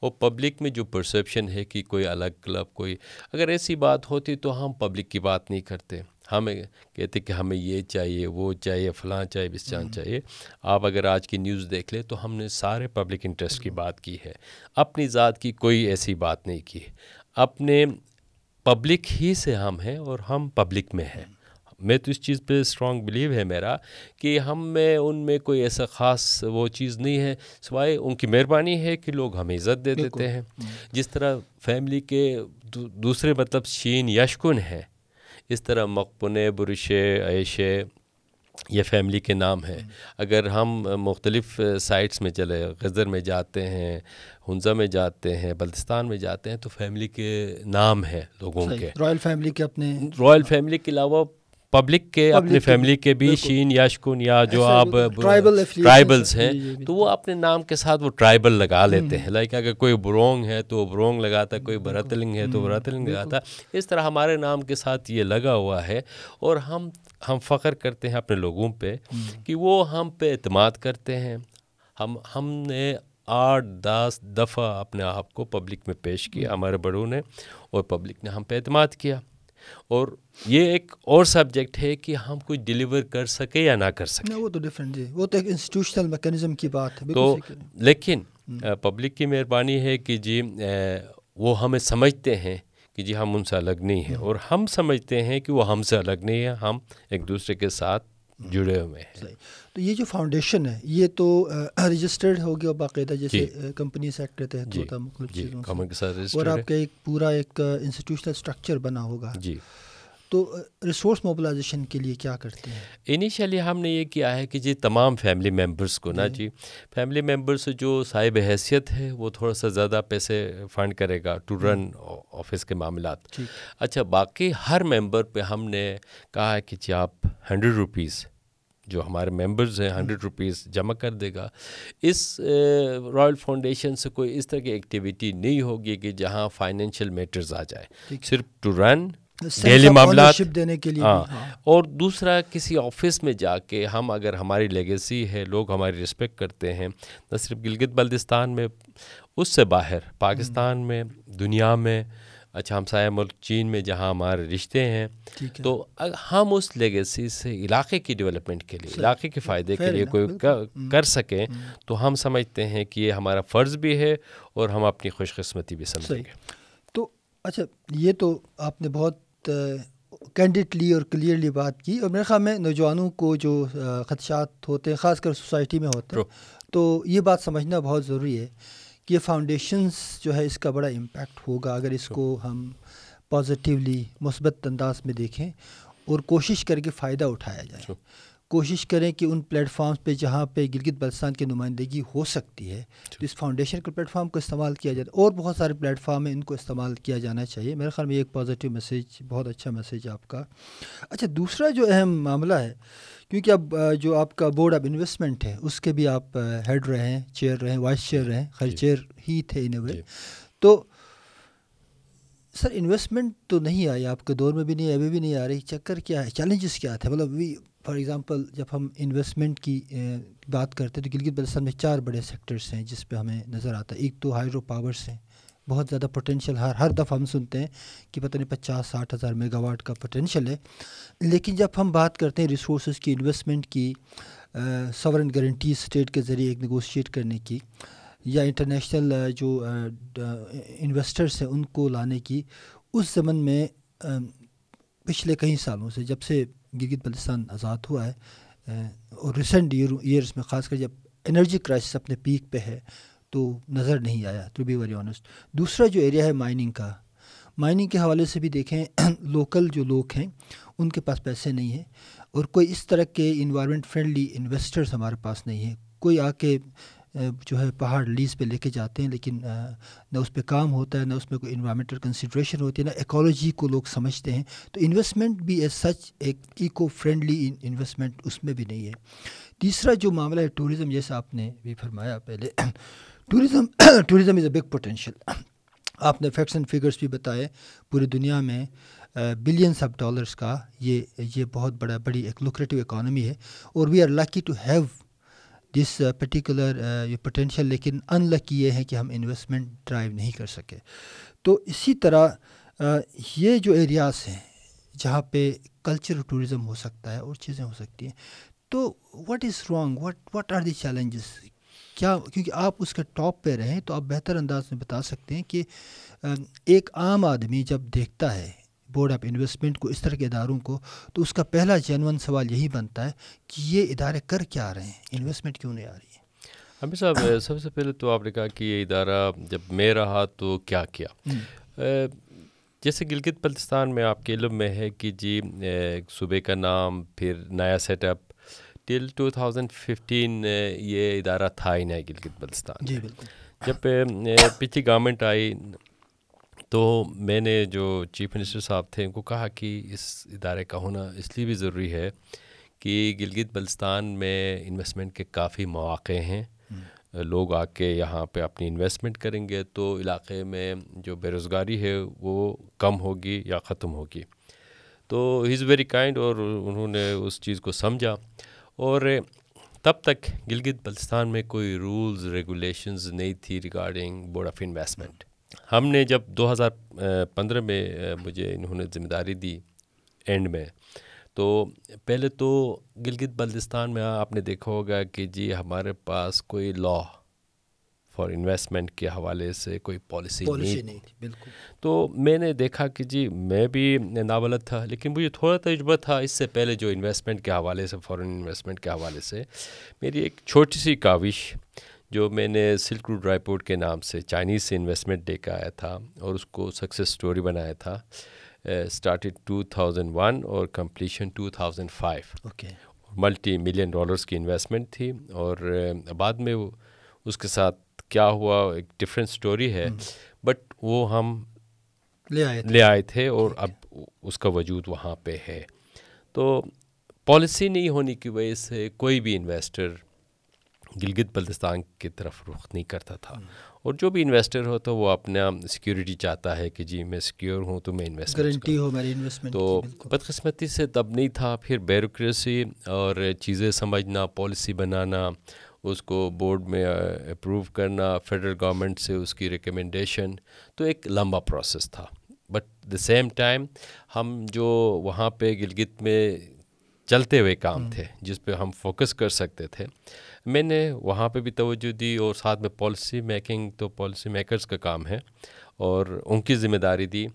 اور پبلک میں جو پرسیپشن ہے کہ کوئی الگ کلب کوئی اگر ایسی بات ہوتی تو ہم پبلک کی بات نہیں کرتے۔ ہمیں کہتے کہ ہمیں یہ چاہیے وہ چاہیے فلاں چاہیے بسچان چاہیے۔ آپ اگر آج کی نیوز دیکھ لیں تو ہم نے سارے پبلک انٹرسٹ کی بات کی ہے۔ اپنی ذات کی کوئی ایسی بات نہیں کی۔ اپنے پبلک ہی سے ہم ہیں اور ہم پبلک میں ہیں۔ میں تو اس چیز پہ اسٹرانگ بلیو ہے میرا کہ ہم میں ان میں کوئی ایسا خاص وہ چیز نہیں ہے۔ سوائے ان کی مہربانی ہے کہ لوگ ہمیں عزت دے دیتے ہیں۔ جس طرح فیملی کے دوسرے مطلب شین یشکن ہے اس طرح مقبن برش عیش یہ فیملی کے نام ہیں اگر ہم مختلف سائٹس میں چلے غزر میں جاتے ہیں ہنزا میں جاتے ہیں بلتستان میں جاتے ہیں تو فیملی کے نام ہیں لوگوں کے۔ رائل فیملی کے اپنے رائل فیملی کے علاوہ پبلک کے اپنے فیملی کے بھی شین یا شکن یا جو آپ ٹرائبلس ہیں تو وہ اپنے نام کے ساتھ وہ ٹرائبل لگا لیتے ہیں۔ لائک اگر کوئی برونگ ہے تو وہ برونگ لگاتا ہے کوئی برتلنگ ہے تو برتلنگ لگاتا ہے۔ اس طرح ہمارے نام کے ساتھ یہ لگا ہوا ہے اور ہم ہم فخر کرتے ہیں اپنے لوگوں پہ کہ وہ ہم پہ اعتماد کرتے ہیں۔ ہم ہم نے آٹھ دس دفعہ اپنے آپ کو پبلک میں پیش کیا ہمارے بڑوں نے اور پبلک نے ہم پہ اعتماد کیا۔ اور یہ ایک اور سبجیکٹ ہے کہ ہم کچھ ڈیلیور کر سکے یا نہ کر سکے۔ وہ تو ڈفرینٹ جی۔ وہ تو ایک انسٹیٹیوشنل میکینزم کی بات ہے تو لیکن پبلک کی مہربانی ہے کہ جی وہ ہمیں سمجھتے ہیں۔ کہ جی ہم ان سے الگ نہیں ہیں۔ اور ہم سمجھتے ہیں کہ وہ ہم سے الگ نہیں ہیں ہم ایک دوسرے کے ساتھ جڑے ہوئے ہیں۔ تو یہ جو فاؤنڈیشن ہے یہ تو رجسٹرڈ ہو گیا باقاعدہ جیسے کمپنی سیکٹ کے تحت ہوتا مختلف چیزوں اور آپ کا ایک پورا ایک انسٹیٹیوشنل اسٹرکچر بنا ہوگا۔ جی۔ تو ریسورس موبلائزیشن کے لیے کیا کرتے ہیں؟ انیشیلی ہم نے یہ کیا ہے کہ جی تمام فیملی ممبرس کو نا جی۔ فیملی ممبرس جو صاحب حیثیت ہے وہ تھوڑا سا زیادہ پیسے فنڈ کرے گا ٹو رن آفس کے معاملات۔ اچھا باقی ہر ممبر پہ ہم نے کہا ہے کہ جی آپ ہنڈریڈ روپیز جو ہمارے ممبرز ہیں ہنڈریڈ روپیز جمع کر دے گا۔ اس رائل فاؤنڈیشن سے کوئی اس طرح کی ایکٹیویٹی نہیں ہوگی کہ جہاں فائنینشیل میٹرز آ جائے۔ صرف ٹو رن ڈیلی معاملات دینے کے لیے ہاں اور دوسرا کسی آفس میں جا کے ہم اگر ہماری لیگیسی ہے لوگ ہماری رسپیکٹ کرتے ہیں نہ صرف گلگت بلدستان میں اس سے باہر پاکستان میں دنیا میں اچھا ہم سایہ ملک چین میں جہاں ہمارے رشتے ہیں تو ہم اس لیگیسی سے علاقے کی ڈیولپمنٹ کے لیے علاقے کے فائدے کے لیے کوئی کر سکیں تو ہم سمجھتے ہیں کہ یہ ہمارا فرض بھی ہے اور ہم اپنی خوش قسمتی بھی سمجھیں گے۔ تو اچھا یہ تو آپ نے بہت کینڈیڈلی اور کلیئرلی بات کی اور میرے خیال میں نوجوانوں کو جو خدشات ہوتے ہیں خاص کر سوسائٹی میں ہوتے ہیں تو یہ بات سمجھنا بہت ضروری ہے کہ یہ فاؤنڈیشنس جو ہے اس کا بڑا امپیکٹ ہوگا اگر اس کو ہم پازیٹیولی مثبت انداز میں دیکھیں اور کوشش کر کے فائدہ اٹھایا جائے۔ کوشش کریں کہ ان پلیٹ فارمس پہ جہاں پہ گلگت بلستان کی نمائندگی ہو سکتی ہے تو اس فاؤنڈیشن کے پلیٹ فارم کو استعمال کیا جائے۔ اور بہت سارے پلیٹ فارم ہیں ان کو استعمال کیا جانا چاہیے۔ میرے خیال میں ایک پازیٹیو میسیج بہت اچھا میسیج آپ کا۔ اچھا دوسرا جو اہم معاملہ ہے کیونکہ اب جو آپ کا بورڈ آف انویسٹمنٹ ہے اس کے بھی آپ ہیڈ رہے ہیں چیئر رہے ہیں وائس چیئر رہے ہیں خیر جی۔ چیئر ہی تھے ان وے تو سر انویسٹمنٹ تو نہیں آئی آپ کے دور میں بھی نہیں ابھی بھی نہیں آ رہی۔ چکر کیا ہے؟ چیلنجز کیا تھے؟ مطلب فار ایگزامپل جب ہم انویسٹمنٹ کی بات کرتے ہیں تو گلگت بلستان میں چار بڑے سیکٹرس ہیں جس پہ ہمیں نظر آتا ہے۔ ایک تو ہائیڈرو پاورس ہیں۔ بہت زیادہ پوٹینشیل، ہر ہر دفعہ ہم سنتے ہیں کہ پتہ نہیں پچاس، ساٹھ ہزار میگا واٹ کا پوٹینشیل ہے۔ لیکن جب ہم بات کرتے ہیں ریسورسز کی، انویسٹمنٹ کی سورن گارنٹی اسٹیٹ کے ذریعے ایک نیگوشیٹ کرنے کی یا انٹرنیشنل جو انویسٹرس ہیں، ان کو لانے کی، اس زمن میں پچھلے کئی سالوں سے جب سے گلگت بلتستان آزاد ہوا ہے اور ریسنٹ ایئرس میں خاص کر جب انرجی کرائسس اپنے پیک پہ ہے تو نظر نہیں آیا ٹو بی ویری آنیسٹ دوسرا جو ایریا ہے مائننگ کا مائننگ کے حوالے سے بھی دیکھیں لوکل جو لوگ ہیں، ان کے پاس پیسے نہیں ہیں، اور کوئی اس طرح کے انوائرمنٹ فرینڈلی انویسٹرز ہمارے پاس نہیں ہیں۔ کوئی آ کے جو ہے پہاڑ لیز پہ لے کے جاتے ہیں، لیکن نہ اس پہ کام ہوتا ہے، نہ اس میں کوئی انوائرمنٹل کنسیڈریشن ہوتی ہے، نہ ایکالوجی کو لوگ سمجھتے ہیں۔ تو انویسٹمنٹ بھی ایز سچ ایک ایکو فرینڈلی انویسٹمنٹ اس میں بھی نہیں ہے۔ تیسرا جو معاملہ ہے ٹوریزم جیسا آپ نے بھی فرمایا پہلے tourism tourism is a big potential آپ نے فیکٹس اینڈ فگرس بھی بتائے، پوری دنیا میں بلینس آف ڈالرس کا یہ یہ بہت بڑا، بڑی ایک لوکریٹو اکانومی ہے۔ اور we are lucky to have this particular یہ پوٹینشیل لیکن ان لکی یہ ہے کہ ہم انویسٹمنٹ ڈرائیو نہیں کر سکے۔ تو اسی طرح یہ جو ایریاز ہیں جہاں پہ کلچر ٹوریزم ہو سکتا ہے اور چیزیں ہو سکتی ہیں، تو what is wrong what what are the challenges کیا، کیونکہ آپ اس کے ٹاپ پہ رہیں تو آپ بہتر انداز میں بتا سکتے ہیں کہ ایک عام آدمی جب دیکھتا ہے بورڈ آف انویسٹمنٹ کو اس طرح کے اداروں کو تو اس کا پہلا جینون سوال یہی بنتا ہے کہ یہ ادارے کر کیا رہے ہیں؟ انویسٹمنٹ کیوں نہیں آ رہی ہے؟ عامر صاحب سب سے پہلے تو آپ نے کہا کہ یہ ادارہ جب میں رہا تو کیا کیا۔ جیسے گلگت بلتستان میں آپ کے علم میں ہے کہ جی صوبے کا نام پھر نیا set up till two thousand fifteen یہ ادارہ تھا ہی نہیں گلگت بلتستان۔ جی بالکل۔ جب پچھلی گورنمنٹ آئی تو میں نے جو چیف منسٹر صاحب تھے ان کو کہا کہ اس ادارے کا ہونا اس لیے بھی ضروری ہے کہ گلگت بلستان میں انویسٹمنٹ کے کافی مواقع ہیں۔ لوگ آ کے یہاں پہ اپنی انویسٹمنٹ کریں گے تو علاقے میں جو بے روزگاری ہے وہ کم ہوگی یا ختم ہوگی۔ تو ہی از ویری کائنڈ اور انہوں نے اس چیز کو سمجھا۔ اور تب تک گلگت بلتستان میں کوئی رولز ریگولیشنز نہیں تھی ریگارڈنگ بورڈ آف انویسٹمنٹ ہم نے جب دو ہزار پندرہ میں مجھے انہوں نے ذمہ داری دی اینڈ میں تو پہلے تو گلگت بلتستان میں آپ نے دیکھا ہوگا کہ جی ہمارے پاس کوئی لا فار انویسٹمنٹ کے حوالے سے کوئی پالیسی نہیں بالکل۔ تو میں نے دیکھا کہ جی میں بھی ناولت تھا لیکن مجھے تھوڑا تجربہ تھا اس سے پہلے جو انویسٹمنٹ کے حوالے سے فارن انویسٹمنٹ کے حوالے سے میری ایک چھوٹی سی کاوش جو میں نے سلک روڈ رائے پورٹ کے نام سے چائنیز سے انویسٹمنٹ لے کے آیا تھا اور اس کو سکسیز اسٹوری بنایا تھا اسٹارٹیڈ ٹو تھاؤزنڈ ون اور completion two thousand five okay multi million dollars کی انویسٹمنٹ تھی اور بعد میں وہ اس کے ساتھ کیا ہوا ایک ڈفرینٹ اسٹوری ہے بٹ وہ ہم لے آئے لے آئے تھے اور اب اس کا وجود وہاں پہ ہے۔ تو پالیسی نہیں ہونے کی وجہ سے کوئی بھی انویسٹر گلگت بلتستان کی طرف رخ نہیں کرتا تھا۔ اور جو بھی انویسٹر ہو تو وہ اپنا سیکیورٹی چاہتا ہے کہ جی میں سیکیور ہوں تو میں انویسٹمنٹ تو بدقسمتی سے تب نہیں تھا پھر بیوروکریسی اور چیزیں سمجھنا پالیسی بنانا اس کو بورڈ میں اپروو کرنا فیڈرل گورنمنٹ سے اس کی ریکمنڈیشن تو ایک لمبا پروسیس تھا۔ بٹ دا سیم ٹائم ہم جو وہاں پہ گلگت میں چلتے ہوئے کام تھے جس پہ ہم فوکس کر سکتے تھے میں نے وہاں پہ بھی توجہ دی اور ساتھ میں پالیسی میکنگ تو پالیسی میکرز کا کام ہے اور ان کی ذمہ داری دی۔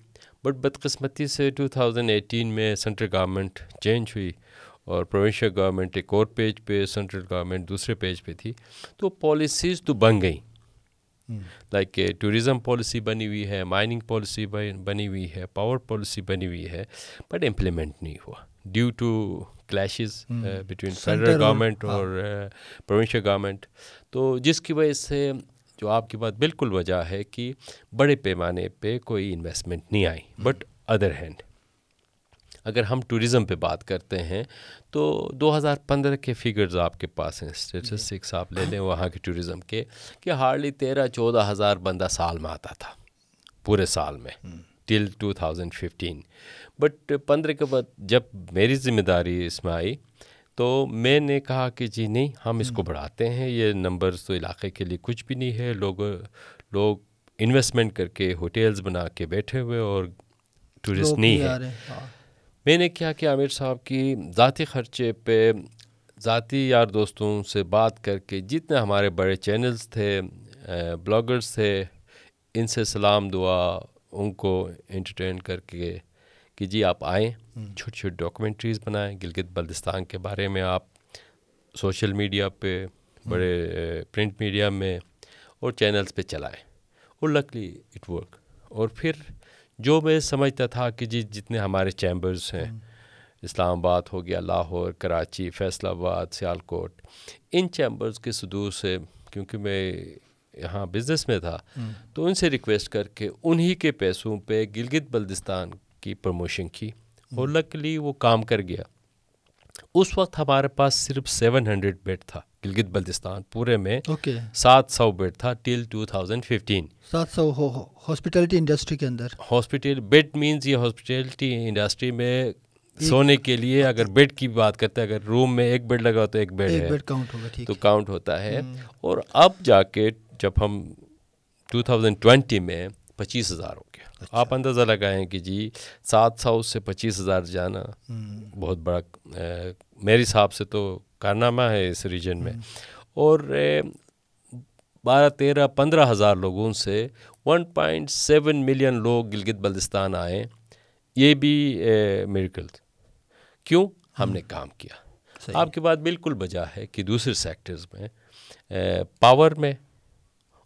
بٹ بدقسمتی سے ٹو تھاؤزنڈ ایٹین میں سینٹرل گورنمنٹ چینج ہوئی اور پروونشل گورنمنٹ ایک اور پیج پہ سینٹرل گورنمنٹ دوسرے پیج پہ تھی۔ تو پالیسیز تو بن گئیں۔ لائک کہ ٹوریزم پالیسی بنی ہوئی ہے مائننگ پالیسی بنی ہوئی ہے پاور پالیسی بنی ہوئی ہے بٹ امپلیمنٹ نہیں ہوا۔ Due to clashes between federal government اور پروونشل گورنمنٹ تو جس کی وجہ سے جو آپ کی بات بالکل وجہ ہے کہ بڑے پیمانے پہ کوئی انویسٹمنٹ نہیں آئی بٹ ادر ہینڈ اگر ہم ٹوریزم پہ بات کرتے ہیں تو دو ہزار پندرہ کے فگرز آپ کے پاس ہیں اسٹیٹسٹکس آپ لے لیں وہاں کے ٹوریزم کے کہ ہارڈلی تیرہ چودہ ہزار بندہ سال میں آتا تھا پورے سال میں۔ Till two thousand fifteen but پندرہ کے بعد جب میری ذمہ داری اس میں آئی تو میں نے کہا کہ جی نہیں ہم اس کو بڑھاتے ہیں یہ نمبرز تو علاقے کے لیے کچھ بھی نہیں ہے۔ لوگ لوگ انویسٹمنٹ کر کے ہوٹلز بنا کے بیٹھے ہوئے اور ٹورسٹ نہیں ہے میں نے کیا کہ عامر صاحب کی ذاتی خرچے پہ ذاتی یار دوستوں سے بات کر کے جتنے ہمارے بڑے چینلز تھے بلاگرز تھے ان سے سلام دعا ان کو انٹرٹین کر کے کہ جی آپ آئیں چھوٹی چھوٹی ڈاکومنٹریز بنائیں۔ گلگت بلتستان کے بارے میں آپ سوشل میڈیا پہ بڑے پرنٹ میڈیا میں اور چینلز پہ چلائیں۔ اور لکلی اٹ ورک اور پھر جو میں سمجھتا تھا کہ جی جتنے ہمارے چیمبرز ہیں اسلام آباد ہو گیا لاہور کراچی فیصلہ آباد سیال کوٹ ان چیمبرز کے صدور سے کیونکہ میں یہاں بزنس میں تھا۔ تو ان سے ریکویسٹ کر کے انہی کے پیسوں پہ گلگت بلدستان کی پروموشن کی اور لکلی وہ کام کر گیا۔ اس وقت ہمارے پاس صرف سیون ہنڈریڈ بیڈ تھا گلگت بلتستان پورے میں سات سو بیڈ تھا ٹل ٹو تھاؤزینڈ ففٹین سات سو ہاسپٹلٹی انڈسٹری کے اندر۔ ہاسپٹل بیڈ مینس یہ ہاسپٹلٹی انڈسٹری میں سونے کے لیے اگر بیڈ کی بات کرتے ہیں اگر روم میں ایک بیڈ لگا تو ایک بیڈ ہے۔ تو کاؤنٹ ہوتا ہے۔ اور اب جا کے جب ہم ٹو تھاؤزینڈ ٹوینٹی میں پچیس ہزار ہو گیا۔ اچھا۔ آپ اندازہ لگائیں کہ جی سات سو سے پچیس ہزار جانا بہت بڑا میرے حساب سے تو کارنامہ ہے اس ریجن میں۔ اور بارہ تیرہ پندرہ ہزار لوگوں سے ون پوائنٹ سیون ملین لوگ گلگت بلتستان آئے۔ یہ بھی میریکل کیوں؟ ہم نے کام کیا۔ آپ کی بات بالکل بجا ہے کہ دوسرے سیکٹرز میں پاور میں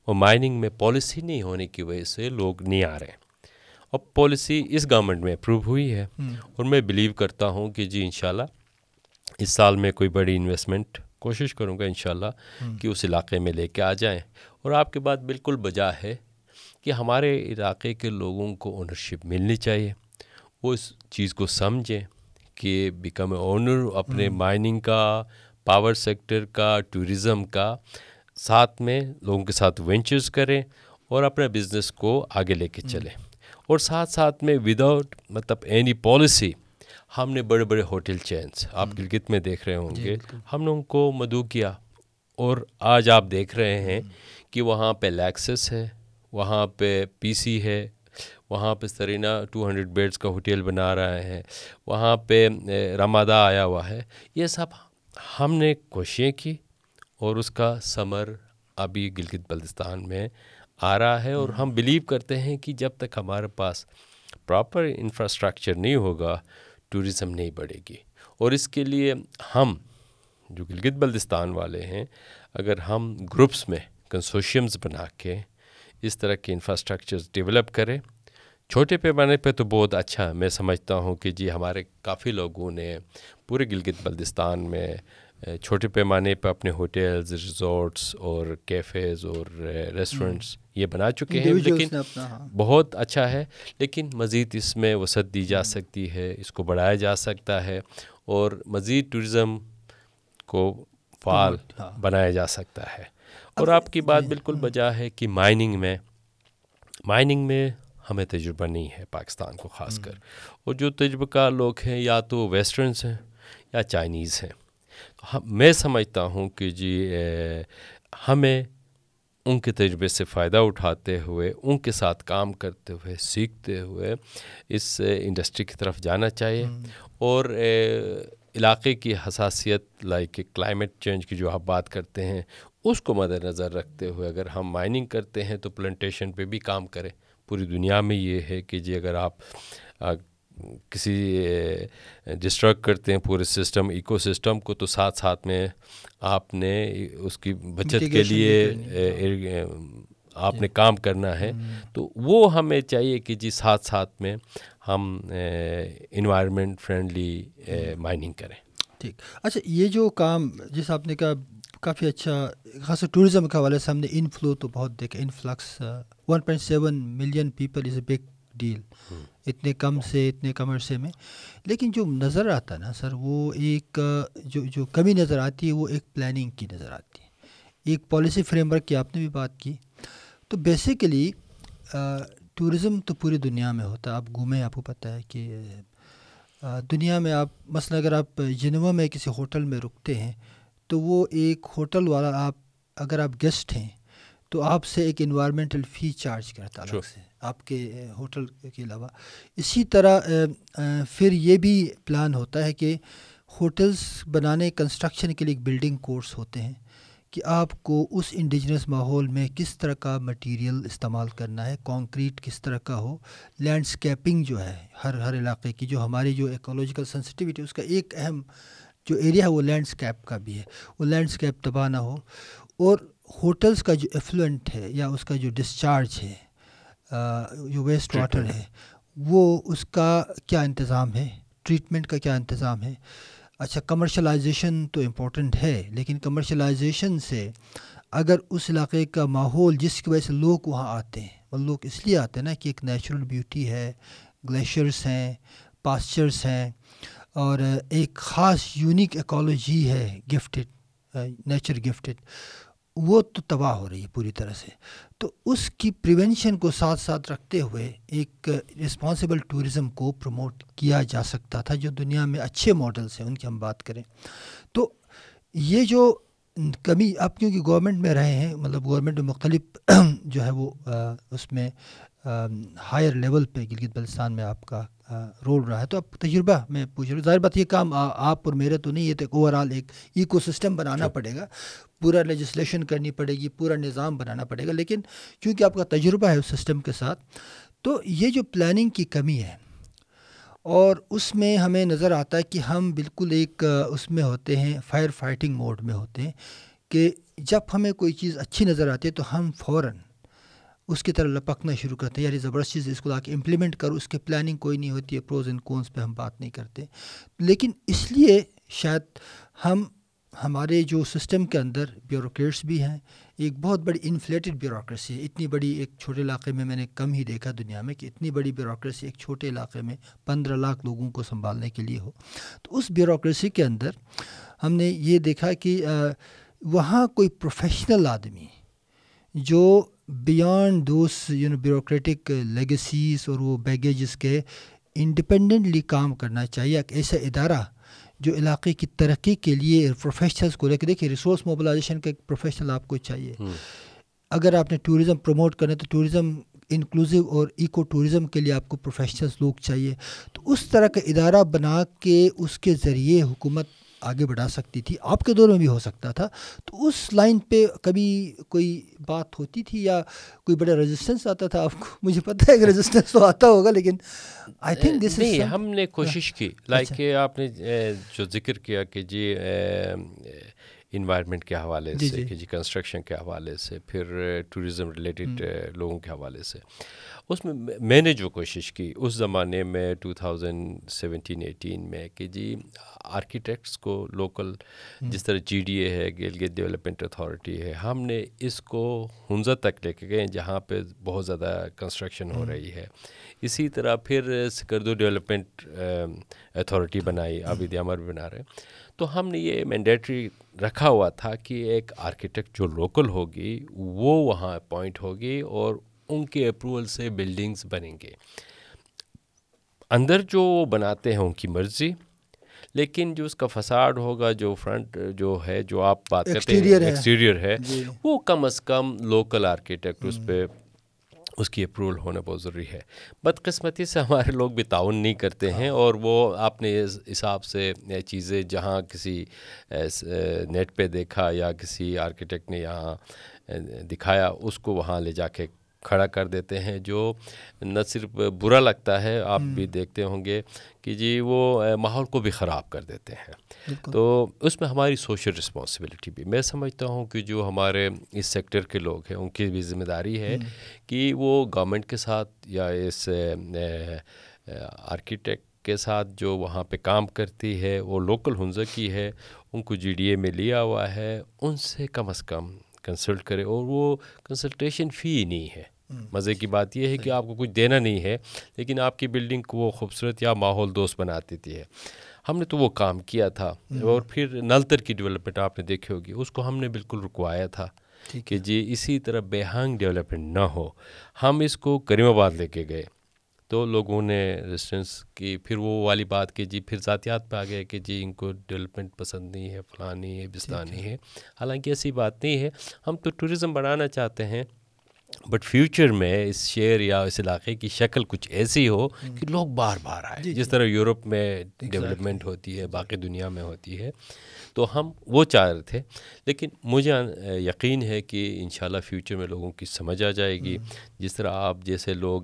اور مائننگ میں پالیسی نہیں ہونے کی وجہ سے لوگ نہیں آ رہے ہیں۔ اور پالیسی اس گورنمنٹ میں اپروو ہوئی ہے۔ اور میں بلیو کرتا ہوں کہ جی انشاءاللہ اس سال میں کوئی بڑی انویسٹمنٹ کوشش کروں گا انشاءاللہ کہ اس علاقے میں لے کے آ جائیں۔ اور آپ کے بات بالکل بجا ہے کہ ہمارے علاقے کے لوگوں کو اونرشپ ملنی چاہیے۔ وہ اس چیز کو سمجھیں کہ بیکم اے اونر اپنے مائننگ کا پاور سیکٹر کا ٹورزم کا ساتھ میں لوگوں کے ساتھ وینچرز کریں اور اپنے بزنس کو آگے لے کے چلیں۔ اور ساتھ ساتھ میں وداؤٹ مطلب اینی پالیسی ہم نے بڑے بڑے ہوٹل چینس آپ گلگت میں دیکھ رہے ہوں جی، گے۔ ہم نے ان کو مدعو کیا اور آج آپ دیکھ رہے ہیں کہ وہاں پہ لیکسس ہے وہاں پہ پی سی ہے وہاں پہ سرینا ٹو ہنڈریڈ بیڈس کا ہوٹل بنا رہے ہیں وہاں پہ رمادہ آیا ہوا ہے۔ یہ سب ہم نے کوششیں کی۔ اور اس کا ثمر ابھی گلگت بلتستان میں آ رہا ہے اور ہم بلیو کرتے ہیں کہ جب تک ہمارے پاس پراپر انفراسٹرکچر نہیں ہوگا ٹورزم نہیں بڑھے گی۔ اور اس کے لیے ہم جو گلگت بلتستان والے ہیں، اگر ہم گروپس میں کنسوشیمز بنا کے اس طرح کے انفراسٹرکچرز ڈیولپ کریں، چھوٹے پیمانے پہ تو بہت اچھا میں سمجھتا ہوں کہ جی ہمارے کافی لوگوں نے پورے گلگت بلتستان میں چھوٹے پیمانے پہ اپنے ہوٹلز ریزورٹس اور کیفیز اور ریسٹورنٹس یہ بنا چکے ہیں لیکن ہاں۔ بہت اچھا ہے لیکن مزید اس میں وسعت دی جا سکتی ہے اس کو بڑھایا جا سکتا ہے اور مزید ٹورزم کو فعال ہاں۔ بنایا جا سکتا ہے۔ اور آپ کی بات بالکل بجا ہے کہ مائننگ میں مائننگ میں ہمیں تجربہ نہیں ہے پاکستان کو خاص کر۔ اور جو تجربہ کار لوگ ہیں یا تو ویسٹرنس ہیں یا چائنیز ہیں۔ میں سمجھتا ہوں کہ جی ہمیں ان کے تجربے سے فائدہ اٹھاتے ہوئے ان کے ساتھ کام کرتے ہوئے سیکھتے ہوئے اس انڈسٹری کی طرف جانا چاہیے۔ اور علاقے کی حساسیت لائک کلائمیٹ چینج کی جو آپ بات کرتے ہیں اس کو مد نظر رکھتے ہوئے اگر ہم مائننگ کرتے ہیں تو پلانٹیشن پہ بھی کام کریں۔ پوری دنیا میں یہ ہے کہ جی اگر آپ کسی ڈسٹرب کرتے ہیں پورے سسٹم ایکو سسٹم کو تو ساتھ ساتھ میں آپ نے اس کی بچت کے لیے آپ نے کام کرنا ہے۔ تو وہ ہمیں چاہیے کہ جی ساتھ ساتھ میں ہم انوائرمنٹ فرینڈلی مائننگ کریں۔ ٹھیک۔ اچھا یہ جو کام جس آپ نے کہا کافی اچھا خاص ٹوریزم کے حوالے سے ہم نے انفلو تو بہت دیکھا۔ Influx one point seven million people is a big deal اتنے کم سے اتنے کم عرصے میں۔ لیکن جو نظر آتا ہے نا سر وہ ایک جو جو کمی نظر آتی ہے وہ ایک پلاننگ کی نظر آتی ہے۔ ایک پالیسی فریم ورک کی آپ نے بھی بات کی۔ تو بیسیکلی ٹورزم تو پوری دنیا میں ہوتا ہے۔ آپ گھومیں آپ کو پتہ ہے کہ دنیا میں آپ مثلا اگر آپ جنوا میں کسی ہوٹل میں رکتے ہیں تو وہ ایک ہوٹل والا آپ اگر آپ گیسٹ ہیں تو آپ سے ایک انوائرمنٹل فی چارج کرتا الگ سے آپ کے ہوٹل کے علاوہ۔ اسی طرح پھر یہ بھی پلان ہوتا ہے کہ ہوٹلس بنانے کنسٹرکشن کے لیے ایک بلڈنگ کورس ہوتے ہیں کہ آپ کو اس انڈیجنس ماحول میں کس طرح کا مٹیریل استعمال کرنا ہے کانکریٹ کس طرح کا ہو۔ لینڈسکیپنگ جو ہے ہر ہر علاقے کی جو ہماری جو ایکولوجیکل سینسٹیوٹی اس کا ایک اہم جو ایریا ہے وہ لینڈسکیپ کا بھی ہے۔ وہ لینڈسکیپ تباہ نہ ہو۔ اور ہوٹلس کا جو ایفلوئنٹ ہے یا اس کا جو ڈسچارج ہے جو ویسٹ واٹر ہے وہ اس کا کیا انتظام ہے؟ ٹریٹمنٹ کا کیا انتظام ہے؟ اچھا کمرشلائزیشن تو امپورٹنٹ ہے لیکن کمرشلائزیشن سے اگر اس علاقے کا ماحول جس کی وجہ سے لوگ وہاں آتے ہیں وہ لوگ اس لیے آتے ہیں نا کہ ایک نیچرل بیوٹی ہے گلیشیئرس ہیں پاسچرس ہیں اور ایک خاص یونیک ایکالوجی ہے گفٹڈ نیچر گفٹڈ وہ تو تباہ ہو رہی ہے پوری طرح سے۔ تو اس کی پریونشن کو ساتھ ساتھ رکھتے ہوئے ایک رسپانسیبل ٹورزم کو پروموٹ کیا جا سکتا تھا جو دنیا میں اچھے ماڈلس ہیں ان کی ہم بات کریں۔ تو یہ جو کمی آپ کیونکہ گورنمنٹ میں رہے ہیں مطلب گورنمنٹ میں مختلف جو ہے وہ اس میں ہائر لیول پہ گلگت بلتستان میں آپ کا رول رہا ہے۔ تو اب تجربہ میں پوچھ رہا ہوں ظاہر بات یہ کام آپ اور میرے تو نہیں یہ تو اوور آل ایک ایکو سسٹم بنانا پڑے گا۔ پورا لیجسلیشن کرنی پڑے گی، پورا نظام بنانا پڑے گا۔ لیکن چونکہ آپ کا تجربہ ہے اس سسٹم کے ساتھ، تو یہ جو پلاننگ کی کمی ہے، اور اس میں ہمیں نظر آتا ہے کہ ہم بالکل ایک، اس میں ہوتے ہیں فائر فائٹنگ موڈ میں ہوتے ہیں کہ جب ہمیں کوئی چیز اچھی نظر آتی ہے تو ہم فوراً اس کی طرح لپکنا شروع کرتے ہیں۔ یعنی زبردست چیز اس کو لا کے امپلیمنٹ کرو، اس کی پلاننگ کوئی نہیں ہوتی ہے پروز اینڈ کونس پہ ہم بات نہیں کرتے۔ لیکن اس لیے شاید ہم ہمارے جو سسٹم کے اندر بیوروکریٹس بھی ہیں، ایک بہت بڑی انفلیٹڈ بیوروکریسی ہے۔ اتنی بڑی ایک چھوٹے علاقے میں میں نے کم ہی دیکھا دنیا میں کہ اتنی بڑی بیوروکریسی ایک چھوٹے علاقے میں پندرہ لاکھ لوگوں کو سنبھالنے کے لیے ہو۔ تو اس بیوروکریسی کے اندر ہم نے یہ دیکھا کہ وہاں کوئی پروفیشنل آدمی جو بیانڈ دوس یو نو بیوروکریٹک لیگسیز اور وہ بیگیجز کے انڈیپینڈنٹلی کام کرنا چاہیے، ایک ایسا ادارہ جو علاقے کی ترقی کے لیے پروفیشنلس کو لے کے دیکھیے ریسورس موبلائزیشن کا ایک پروفیشنل آپ کو چاہیے۔ اگر آپ نے ٹورزم پروموٹ کرنا تو ٹورزم انکلوزیو اور ایکو ٹورزم کے لیے آپ کو پروفیشنلس لوگ چاہیے۔ تو اس طرح کا ادارہ بنا کے اس کے ذریعے حکومت آگے بڑھا سکتی تھی۔ آپ کے دور میں بھی ہو سکتا تھا۔ تو اس لائن پہ کبھی کوئی بات ہوتی تھی یا کوئی بڑا رجسٹنس آتا تھا؟ آپ کو مجھے پتہ ہے کہ رجسٹنس تو آتا ہوگا لیکن آئی تھنک دس نہیں ہم نے کوشش کی۔ لائک کہ آپ نے جو ذکر کیا کہ جی انوائرمنٹ کے حوالے جی، سے جی۔ کہ جی کنسٹرکشن کے حوالے سے پھر ٹوریزم ریلیٹڈ لوگوں کے حوالے سے۔ اس میں میں نے جو کوشش کی اس زمانے میں ٹو تھاؤزنڈ سیونٹین ایٹین میں کہ جی آرکیٹیکٹس کو لوکل جس طرح جی ڈی اے ہے گیلگیٹ ڈیولپمنٹ اتھارٹی ہے ہم نے اس کو ہنزا تک لے کے گئے جہاں پہ بہت زیادہ کنسٹرکشن ہو رہی ہے۔ اسی طرح پھر سکردو ڈیولپمنٹ اتھارٹی بنائی عابد عمر بنا رہے۔ تو ہم نے یہ مینڈیٹری رکھا ہوا تھا کہ ایک آرکیٹیکٹ جو لوکل ہوگی وہ وہاں اپوائنٹ ہوگی اور ان کے اپروول سے بلڈنگز بنیں گے۔ اندر جو بناتے ہیں ان کی مرضی لیکن جو اس کا فساڈ ہوگا جو فرنٹ جو ہے جو آپ بات کرتے ہیں ایکسٹیریئر ہے۔ جی۔ وہ کم از کم لوکل آرکیٹیکٹ اس پہ اس کی اپروول ہونا بہت ضروری ہے۔ بدقسمتی سے ہمارے لوگ بھی تعاون نہیں کرتے ہیں اور وہ آپ نے اس حساب سے چیزیں جہاں کسی نیٹ پہ دیکھا یا کسی آرکیٹیکٹ نے یہاں دکھایا اس کو وہاں لے جا کے کھڑا کر دیتے ہیں جو نہ صرف برا لگتا ہے آپ بھی دیکھتے ہوں گے کہ جی وہ ماحول کو بھی خراب کر دیتے ہیں۔ تو اس میں ہماری سوشل رسپانسبلٹی بھی۔ میں سمجھتا ہوں کہ جو ہمارے اس سیکٹر کے لوگ ہیں ان کی بھی ذمہ داری ہے کہ وہ گورنمنٹ کے ساتھ یا اس آرکیٹیکٹ کے ساتھ جو وہاں پہ کام کرتی ہے وہ لوکل ہنزہ کی ہے ان کو جی ڈی اے میں لیا ہوا ہے ان سے کم از کم کنسلٹ کرے اور وہ کنسلٹیشن فی نہیں ہے۔ مزے کی بات یہ ہے کہ آپ کو کچھ دینا نہیں ہے لیکن آپ کی بلڈنگ کو وہ خوبصورت یا ماحول دوست بنا دیتی ہے ہم نے تو وہ کام کیا تھا۔ اور پھر نلتر کی ڈیولپمنٹ آپ نے دیکھی ہوگی اس کو ہم نے بالکل رکوایا تھا کہ جی اسی طرح بے ہنگ ڈیولپمنٹ نہ ہو۔ ہم اس کو کریم آباد لے کے گئے۔ تو لوگوں نے ریسٹنس کی۔ پھر وہ والی بات کہ جی پھر ذاتیات پہ آ گئے کہ جی ان کو ڈیولپمنٹ پسند نہیں ہے فلانی ہے بستانی ہے۔ حالانکہ ایسی بات نہیں ہے۔ ہم تو ٹوریزم بڑھانا چاہتے ہیں بٹ فیوچر میں اس شہر یا اس علاقے کی شکل کچھ ایسی ہو کہ لوگ بار بار آئے۔ جی، جس جی۔ طرح یورپ میں ڈیولپمنٹ ہوتی ہے باقی دنیا میں ہوتی ہے۔ تو ہم وہ چاہ رہے تھے۔ لیکن مجھے یقین ہے کہ انشاءاللہ فیوچر میں لوگوں کی سمجھ آ جائے گی۔ جس طرح آپ جیسے لوگ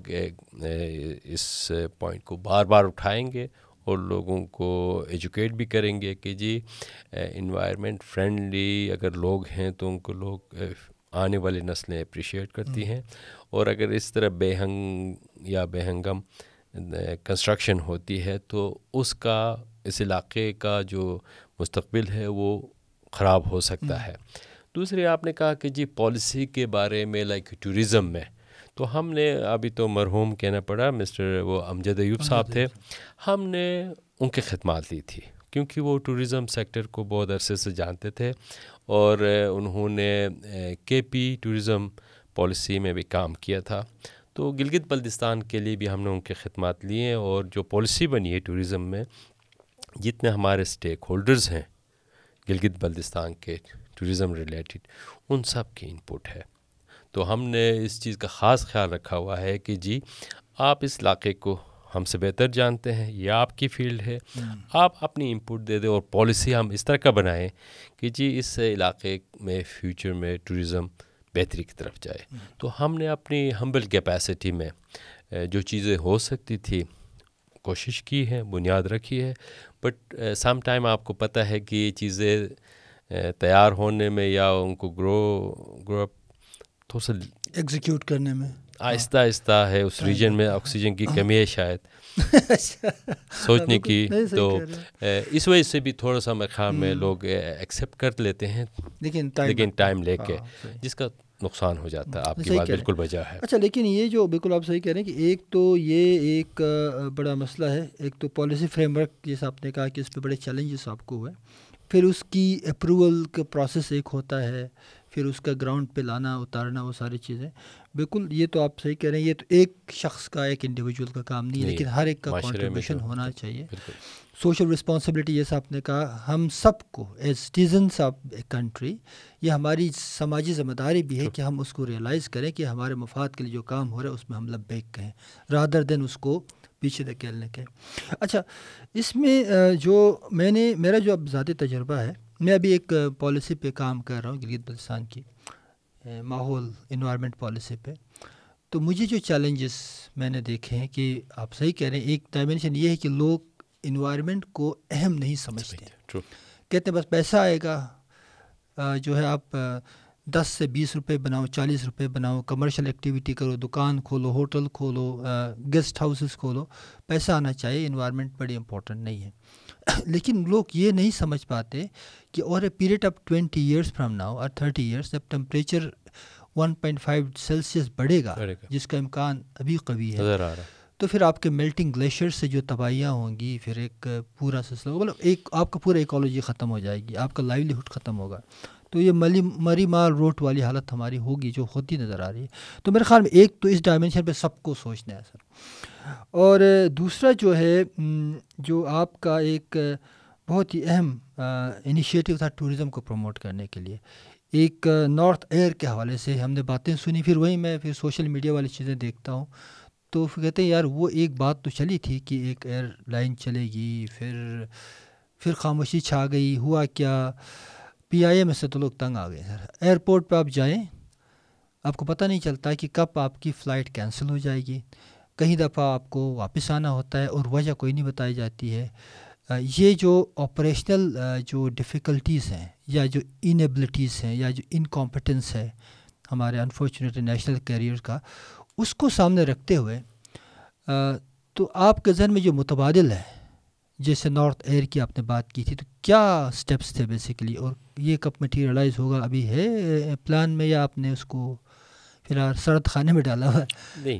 اس پوائنٹ کو بار بار اٹھائیں گے اور لوگوں کو ایجوکیٹ بھی کریں گے کہ جی انوائرمنٹ فرینڈلی اگر لوگ ہیں تو ان کو لوگ آنے والی نسلیں اپریشیٹ کرتی ہیں۔ اور اگر اس طرح بے ہنگ یا بے ہنگم کنسٹرکشن ہوتی ہے تو اس کا اس علاقے کا جو مستقبل ہے وہ خراب ہو سکتا ہے۔ دوسرے آپ نے کہا کہ جی پالیسی کے بارے میں لائک ٹوریزم میں۔ تو ہم نے ابھی تو مرحوم کہنا پڑا مسٹر وہ امجد ایوب صاحب تھے۔ ہم نے ان کے خدمات لی تھی کیونکہ وہ ٹوریزم سیکٹر کو بہت عرصے سے جانتے تھے۔ اور انہوں نے کے پی ٹوریزم پالیسی میں بھی کام کیا تھا۔ تو گلگت بلدستان کے لیے بھی ہم نے ان کے خدمات لیے اور جو پالیسی بنی ہے ٹوریزم میں جتنے ہمارے اسٹیک ہولڈرز ہیں گلگت بلدستان کے ٹوریزم ریلیٹڈ ان سب کی انپٹ ہے۔ تو ہم نے اس چیز کا خاص خیال رکھا ہوا ہے کہ جی آپ اس علاقے کو ہم سے بہتر جانتے ہیں یہ آپ کی فیلڈ ہے۔ آپ اپنی انپٹ دے دیں اور پالیسی ہم اس طرح کا بنائیں کہ جی اس علاقے میں فیوچر میں ٹوریزم بہتری کی طرف جائے۔ تو ہم نے اپنی ہمبل کیپیسٹی میں جو چیزیں ہو سکتی تھی کوشش کی ہے بنیاد رکھی ہے۔ بٹ سم ٹائم آپ کو پتہ ہے کہ یہ چیزیں تیار ہونے میں یا ان کو گرو گرو اپ تھوڑا سا ایگزیکیوٹ کرنے میں۔ آہستہ آہستہ ہے اس ریجن میں آکسیجن کی کمی ہے شاید۔ اچھا۔ سوچنے کی تو اس وجہ سے بھی تھوڑا سا میں خیال میں لوگ ایکسیپٹ کر لیتے ہیں۔ لیکن ٹائم لے کے۔ ہاں، جس کا نقصان ہو جاتا ہے آپ کی بات بالکل وجہ ہے۔ اچھا لیکن یہ جو بالکل آپ صحیح کہہ رہے ہیں کہ ایک تو یہ ایک بڑا مسئلہ ہے۔ ایک تو پالیسی فریم ورک جیسا آپ نے کہا کہ اس پہ بڑے چیلنجز آپ کو ہوئے۔ پھر اس کی اپروول کا پروسیس ایک ہوتا ہے پھر اس کا گراؤنڈ پہ لانا اتارنا وہ ساری چیزیں۔ بالکل یہ تو آپ صحیح کہہ رہے ہیں یہ تو ایک شخص کا ایک انڈیویجول کا کام نہیں ہے لیکن ہر ایک کا کانٹریبیوشن ہونا چاہیے۔ سوشل رسپانسبلٹی جیسا آپ نے کہا ہم سب کو as citizens of a country یہ ہماری سماجی ذمہ داری بھی ہے کہ ہم اس کو ریئلائز کریں کہ ہمارے مفاد کے لیے جو کام ہو رہا ہے اس میں ہم لبیک کہیں رادر دین اس کو پیچھے دھکیلنے کے اچھا اس میں جو میں نے میرا جو اب ذاتی تجربہ ہے میں ابھی ایک پالیسی پہ کام کر رہا ہوں گلگت بلتستان کی۔ ماحول انوائرمنٹ پالیسی پہ۔ تو مجھے جو چیلنجز میں نے دیکھے ہیں کہ آپ صحیح کہہ رہے ہیں ایک ڈائمینشن یہ ہے کہ لوگ انوائرمنٹ کو اہم نہیں سمجھتے۔ کہتے ہیں بس پیسہ آئے گا جو ہے آپ دس سے بیس روپے بناؤ چالیس روپے بناؤ کمرشل ایکٹیویٹی کرو دکان کھولو ہوٹل کھولو گیسٹ ہاؤسز کھولو۔ پیسہ آنا چاہیے انوائرمنٹ بڑی امپورٹنٹ نہیں ہے۔ لیکن لوگ یہ نہیں سمجھ پاتے کہ اور a period of twenty years from now اور تھرٹی ایئرس جب temperature one point five Celsius بڑھے گا جس کا امکان ابھی قوی ہے۔ تو پھر آپ کے میلٹنگ گلیشیئر سے جو تباہیاں ہوں گی پھر ایک پورا سلسلہ مطلب ایک آپ کا پورا ایکالوجی ختم ہو جائے گی آپ کا لائیولیہڈ ختم ہوگا۔ تو یہ ملی مری مال روٹ والی حالت ہماری ہوگی جو ہوتی نظر آ رہی ہے۔ تو میرے خیال میں ایک تو اس ڈائمینشن پہ سب کو سوچنا ہے سر۔ اور دوسرا جو ہے جو آپ کا ایک بہت ہی اہم انیشیٹو تھا ٹورزم کو پروموٹ کرنے کے لیے۔ ایک نارتھ ایئر کے حوالے سے ہم نے باتیں سنی، پھر وہیں میں پھر سوشل میڈیا والی چیزیں دیکھتا ہوں۔ تو کہتے ہیں، یار، وہ ایک بات تو چلی تھی کہ ایک ایئر لائن چلے گی، پھر پھر خاموشی چھا گئی، ہوا کیا؟ پی آئی ایم سے تو لوگ تنگ آ گئے۔ سر ایئرپورٹ پہ آپ جائیں، آپ کو پتہ نہیں چلتا کہ کب آپ کی فلائٹ کینسل ہو جائے گی۔ کہیں دفعہ آپ کو واپس آنا ہوتا ہے اور وجہ کوئی نہیں بتائی جاتی ہے۔ یہ جو آپریشنل جو ڈفیکلٹیز ہیں یا جو انیبلٹیز ہیں یا جو انکمپٹنس ہے ہمارے انفارچونیٹ نیشنل کیریئر کا، اس کو سامنے رکھتے ہوئے تو آپ کے ذہن میں جو متبادل ہے، جیسے نارتھ ایئر کی آپ نے بات کی تھی، تو کیا سٹیپس تھے بیسیکلی اور یہ کب مٹیریلائز ہوگا؟ ابھی ہے پلان میں یا آپ نے اس کو فی الحال سرد خانے میں ڈالا ہوا؟ نہیں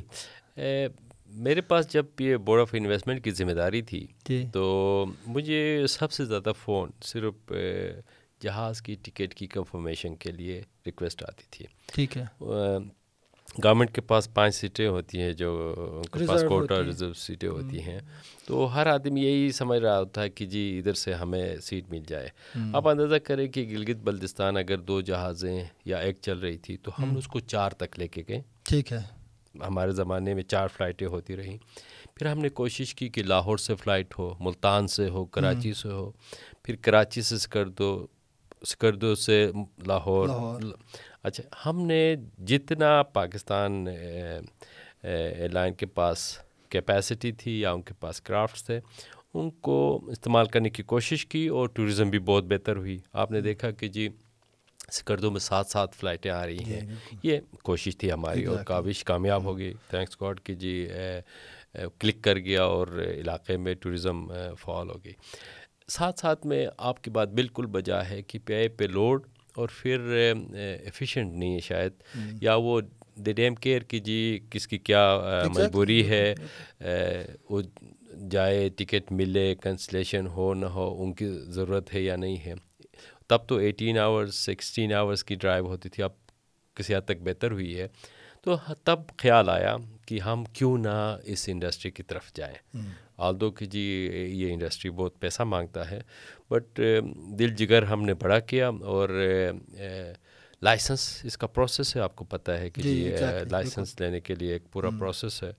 میرے پاس جب یہ بورڈ آف انویسٹمنٹ کی ذمہ داری تھی جی۔ تو مجھے سب سے زیادہ فون صرف جہاز کی ٹکٹ کی کنفرمیشن کے لیے ریکویسٹ آتی تھی۔ ٹھیک ہے۔ گورنمنٹ کے پاس پانچ سیٹیں ہوتی ہیں جو ان کے پاس کوٹا ریزرو سیٹیں ہوتی ہیں۔ تو ہر آدمی یہی سمجھ رہا ہوتا ہے کہ جی ادھر سے ہمیں سیٹ مل جائے۔ آپ اندازہ کریں کہ گلگت بلتستان اگر دو جہازیں یا ایک چل رہی تھی تو ہم اس کو چار تک لے کے گئے۔ ٹھیک ہے۔ ہمارے زمانے میں چار فلائٹیں ہوتی رہیں۔ پھر ہم نے کوشش کی کہ لاہور سے فلائٹ ہو ملتان سے ہو کراچی سے ہو۔ پھر کراچی سے سکردو سکردو سے لاہور۔ اچھا ہم نے جتنا پاکستان ایئر لائن کے پاس کیپیسٹی تھی یا ان کے پاس کرافٹس تھے ان کو استعمال کرنے کی کوشش کی اور ٹورزم بھی بہت بہتر ہوئی۔ آپ نے دیکھا کہ جی سکردوں میں ساتھ ساتھ فلائٹیں آ رہی ہیں۔ یہ کوشش تھی ہماری اور کاوش کامیاب ہو گئی۔ تھینکس گاڈ کہ جی کلک کر گیا اور علاقے میں ٹورزم فعال ہو گئی۔ ساتھ ساتھ میں آپ کی بات بالکل بجا ہے کہ پے پہ لوڈ اور پھر ایفیشینٹ نہیں ہے شاید۔ یا وہ دے ڈیم کیئر کی جی کس کی کیا مجبوری ہے۔ وہ جائے ٹکٹ ملے کنسلیشن ہو نہ ہو ان کی ضرورت ہے یا نہیں ہے۔ تب تو ایٹین آورس سکسٹین آورس کی ڈرائیو ہوتی تھی اب کسی حد تک بہتر ہوئی ہے۔ تو تب خیال آیا کہ ہم کیوں نہ اس انڈسٹری کی طرف جائیں۔ آل دو کہ جی یہ انڈسٹری بہت پیسہ مانگتا ہے بٹ دل جگر ہم نے بڑا کیا اور لائسنس اس کا پروسیس ہے آپ کو پتہ ہے کہ جی, لائسنس لینے کے لیے ایک پورا پروسیس ہے۔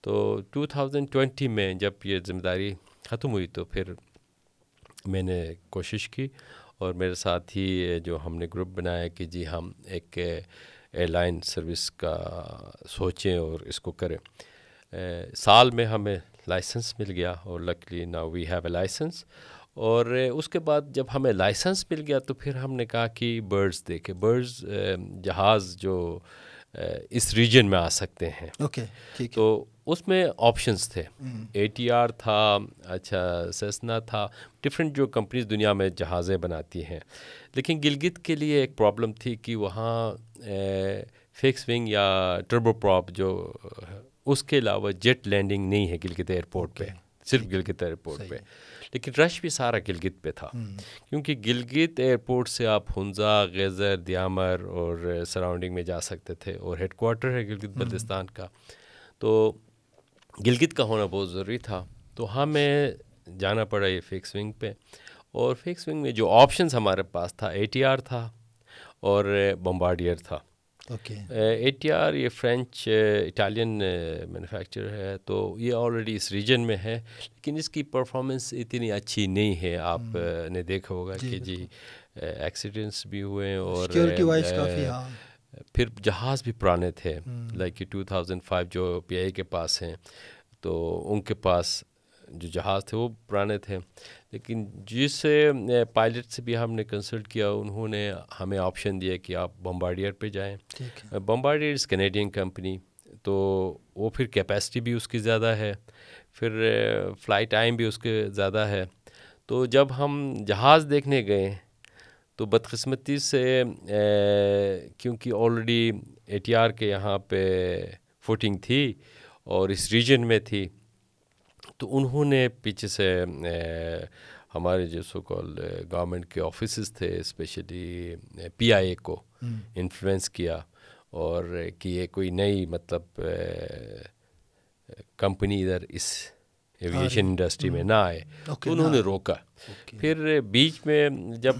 تو ٹو تھاؤزنڈ ٹوینٹی میں جب یہ ذمہ داری ختم ہوئی تو پھر میں نے کوشش کی اور میرے ساتھ ہی جو ہم نے گروپ بنایا کہ جی ہم ایک ایئر لائن سروس کا سوچیں اور اس کو کریں۔ سال میں ہمیں لائسنس مل گیا اور لکلی نا وی ہیو اے لائسنس اور اس کے بعد جب ہمیں لائسنس مل گیا تو پھر ہم نے کہا کہ برڈز دیکھے برڈز جہاز جو اس ریجن میں آ سکتے ہیں۔ اوکے تو اس میں آپشنس تھے۔ اے ٹی آر تھا اچھا سیسنا تھا۔ ڈفرینٹ جو کمپنیز دنیا میں جہازیں بناتی ہیں۔ لیکن گلگت کے لیے ایک پرابلم تھی کہ وہاں فکس ونگ یا ٹربو پراپ جو اس کے علاوہ جیٹ لینڈنگ نہیں ہے گلگت ایئرپورٹ پہ۔ صرف گلگت ایئرپورٹ پہ۔ لیکن رش بھی سارا گلگت پہ تھا۔ کیونکہ گلگت ایئرپورٹ سے آپ ہنزا غیزر دیامر اور سراؤنڈنگ میں جا سکتے تھے اور ہیڈ کوارٹر ہے گلگت بلتستان کا۔ تو گلگت کا ہونا بہت ضروری تھا۔ تو ہمیں جانا پڑا یہ فکس ونگ پہ۔ اور فکس ونگ میں جو آپشنس ہمارے پاس تھا اے ٹی آر تھا اور بمبارڈیئر تھا۔ اے ٹی آر یہ فرینچ اٹالین مینوفیکچر ہے۔ تو یہ آلریڈی اس ریجن میں ہے لیکن اس کی پرفارمنس اتنی اچھی نہیں ہے۔ آپ نے دیکھا ہوگا جی، کہ جی ایکسیڈنٹس بھی ہوئے اور ہاں۔ پھر جہاز بھی پرانے تھے لائک ٹو تھاؤزنڈ فائیو جو پی آئی کے پاس ہیں تو ان کے پاس جو جہاز تھے وہ پرانے تھے۔ لیکن جس پائلٹ سے بھی ہم نے کنسلٹ کیا انہوں نے ہمیں آپشن دیا کہ آپ بمبارڈیئر پہ جائیں۔ بمبارڈیئر از کینیڈین کمپنی تو وہ پھر کیپیسٹی بھی اس کی زیادہ ہے پھر فلائٹ ٹائم بھی اس کے زیادہ ہے۔ تو جب ہم جہاز دیکھنے گئے تو بدقسمتی سے کیونکہ آلریڈی اے ٹی آر کے یہاں پہ فوٹنگ تھی اور اس ریجن میں تھی تو انہوں نے پیچھے سے ہمارے جو سو کال گورنمنٹ کے آفیسز تھے اسپیشلی پی آئی اے کو انفلوئنس کیا اور کہ یہ کوئی نئی مطلب کمپنی ادھر اس ایویشن انڈسٹری میں نہ آئے۔ تو انہوں نے روکا۔ پھر بیچ میں جب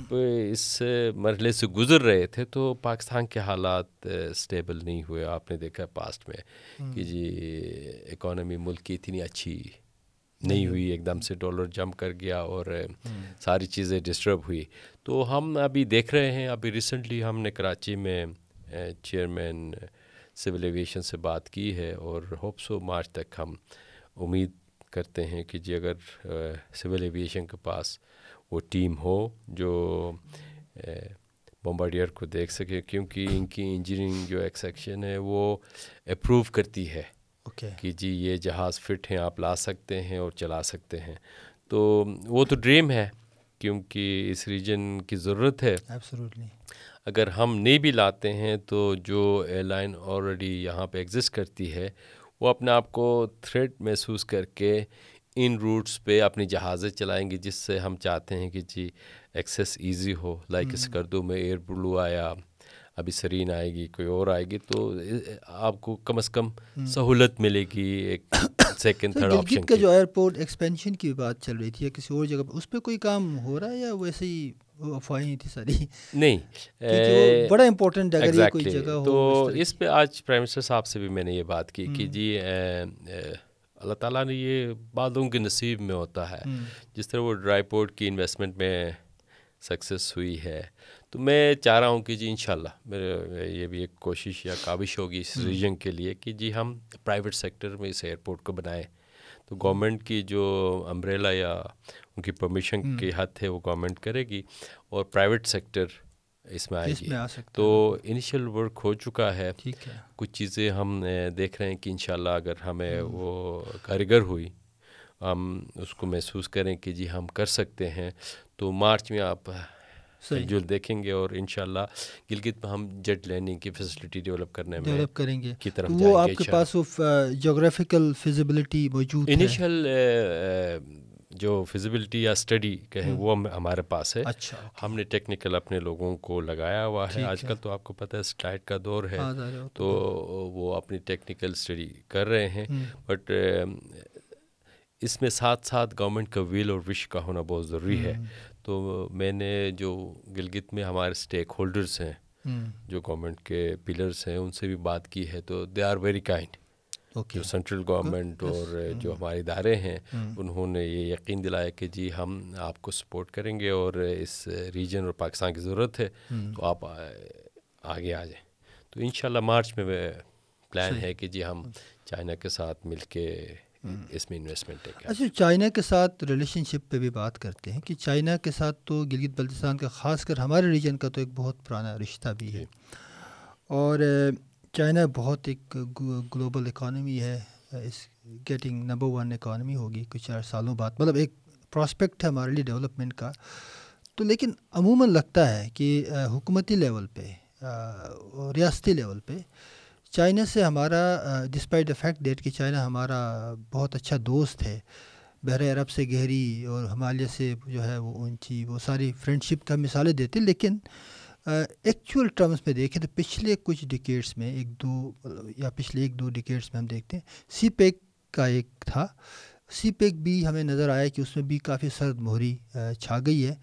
اس مرحلے سے گزر رہے تھے تو پاکستان کے حالات اسٹیبل نہیں ہوئے۔ آپ نے دیکھا پاسٹ میں کہ جی اکانومی ملک کی اتنی اچھی نہیں ہوئی ایک دم سے ڈالر جمپ کر گیا اور ساری چیزیں ڈسٹرب ہوئی۔ تو ہم ابھی دیکھ رہے ہیں ابھی ریسنٹلی ہم نے کراچی میں چیئرمین سول ایویشن سے بات کی ہے اور ہوپ سو مارچ تک ہم امید کرتے ہیں کہ جی اگر سول ایویشن کے پاس وہ ٹیم ہو جو بمبارڈیئر کو دیکھ سکے کیونکہ ان کی انجینئرنگ جو ایکسیکشن ہے وہ اپروو کرتی ہے۔ کہ جی یہ جہاز فٹ ہیں آپ لا سکتے ہیں اور چلا سکتے ہیں۔ تو وہ تو ڈریم ہے کیونکہ اس ریجن کی ضرورت ہے۔ اگر ہم نہیں بھی لاتے ہیں تو جو ایئر لائن آلریڈی یہاں پہ ایگزسٹ کرتی ہے وہ اپنے آپ کو تھریٹ محسوس کر کے ان روٹس پہ اپنی جہازیں چلائیں گے جس سے ہم چاہتے ہیں کہ جی ایکسیس ایزی ہو لائک اس کردو میں ایئر بلو آیا۔ ابھی سرین آئے گی کوئی اور آئے گی تو آپ کو کم از کم سہولت ملے گی ایک سیکنڈ تھرڈ آپشن کا جو ایئرپورٹ ایکسپینشن کی بات چل رہی تھی یا کسی اور جگہ پہ اس پہ کوئی کام ہو رہا ہے یا ویسے ہی افواہیں تھی ساری؟ نہیں بڑا امپورٹنٹ اگر یہ کوئی جگہ ہو تو اس پہ آج پرائم منسٹر صاحب سے بھی میں نے یہ بات کی کہ جی اللہ تعالیٰ نے یہ بعدوں کے نصیب میں ہوتا ہے۔ جس طرح وہ ڈرائی پورٹ کی انویسٹمنٹ میں سکسیس ہوئی ہے۔ تو میں چاہ رہا ہوں کہ جی انشاءاللہ میرے یہ بھی ایک کوشش یا کابش ہوگی اس ریجن کے لیے کہ جی ہم پرائیویٹ سیکٹر میں اس ایئرپورٹ کو بنائیں۔ تو گورنمنٹ کی جو امبریلا یا ان کی پرمیشن کی حد ہے وہ گورنمنٹ کرے گی اور پرائیویٹ سیکٹر اس میں آئے گی۔ تو انیشیل ورک ہو چکا ہے۔ کچھ چیزیں ہم دیکھ رہے ہیں کہ انشاءاللہ اگر ہمیں وہ کاریگر ہوئی ہم اس کو محسوس کریں کہ جی ہم کر سکتے ہیں۔ تو مارچ میں آپ جو دیکھیں گے اور انشاءاللہ گلگت میں ہم جیٹ لینڈنگ کی فیسلٹی ڈیولپ کرنے میں ڈیولپ کریں گے۔ کی طرف وہ آپ کے پاس جغرافیکل فیزیبلٹی موجود ہے۔ انیشیل جو فیزیبلٹی یا اسٹڈی کہیں وہ ہمارے پاس ہے۔ اچھا ہم نے ٹیکنیکل اپنے لوگوں کو لگایا ہوا ہے۔ آج کل تو آپ کو پتہ ہے سٹائٹ کا دور ہے۔ تو وہ اپنی ٹیکنیکل اسٹڈی کر رہے ہیں۔ بٹ اس میں ساتھ ساتھ گورنمنٹ کا ویل اور وش کا ہونا بہت ضروری ہے۔ تو میں نے جو گلگت میں ہمارے اسٹیک ہولڈرس ہیں جو گورنمنٹ کے پلرس ہیں ان سے بھی بات کی ہے۔ تو دے آر ویری کائنڈ جو سینٹرل گورنمنٹ اور جو ہمارے ادارے ہیں انہوں نے یہ یقین دلایا کہ جی ہم آپ کو سپورٹ کریں گے اور اس ریجن اور پاکستان کی ضرورت ہے۔ تو آپ آگے آ جائیں۔ تو انشاءاللہ مارچ میں پلان ہے کہ جی ہم چائنا کے ساتھ مل کے اس میں انویسٹمنٹ ہے۔ اچھا چائنا کے ساتھ ریلیشن شپ پہ بھی بات کرتے ہیں کہ چائنا کے ساتھ تو گلگت بلتستان کا خاص کر ہمارے ریجن کا تو ایک بہت پرانا رشتہ بھی ہے۔ جی۔ اور چائنا بہت ایک گلوبل اکانومی ہے۔ اس گیٹنگ نمبر ون اکانومی ہوگی کچھ چار سالوں بعد۔ مطلب ایک پراسپیکٹ ہے ہمارے لیے ڈیولپمنٹ کا۔ تو لیکن عموماً لگتا ہے کہ حکومتی لیول پہ ریاستی لیول پہ چائنا سے ہمارا ڈسپائٹ دا فیکٹ ڈیٹ کہ چائنا ہمارا بہت اچھا دوست ہے، بحر عرب سے گہری اور ہمالیہ سے جو ہے وہ اونچی وہ ساری فرینڈشپ کا مثالیں دیتے، لیکن ایکچوئل ٹرمز میں دیکھیں تو پچھلے کچھ ڈکیٹس میں ایک دو، یا پچھلے ایک دو ڈکیٹس میں ہم دیکھتے ہیں سی پیک کا ایک تھا۔ سی پیک بھی ہمیں نظر آیا کہ اس میں بھی کافی سرد مہری چھا گئی ہے۔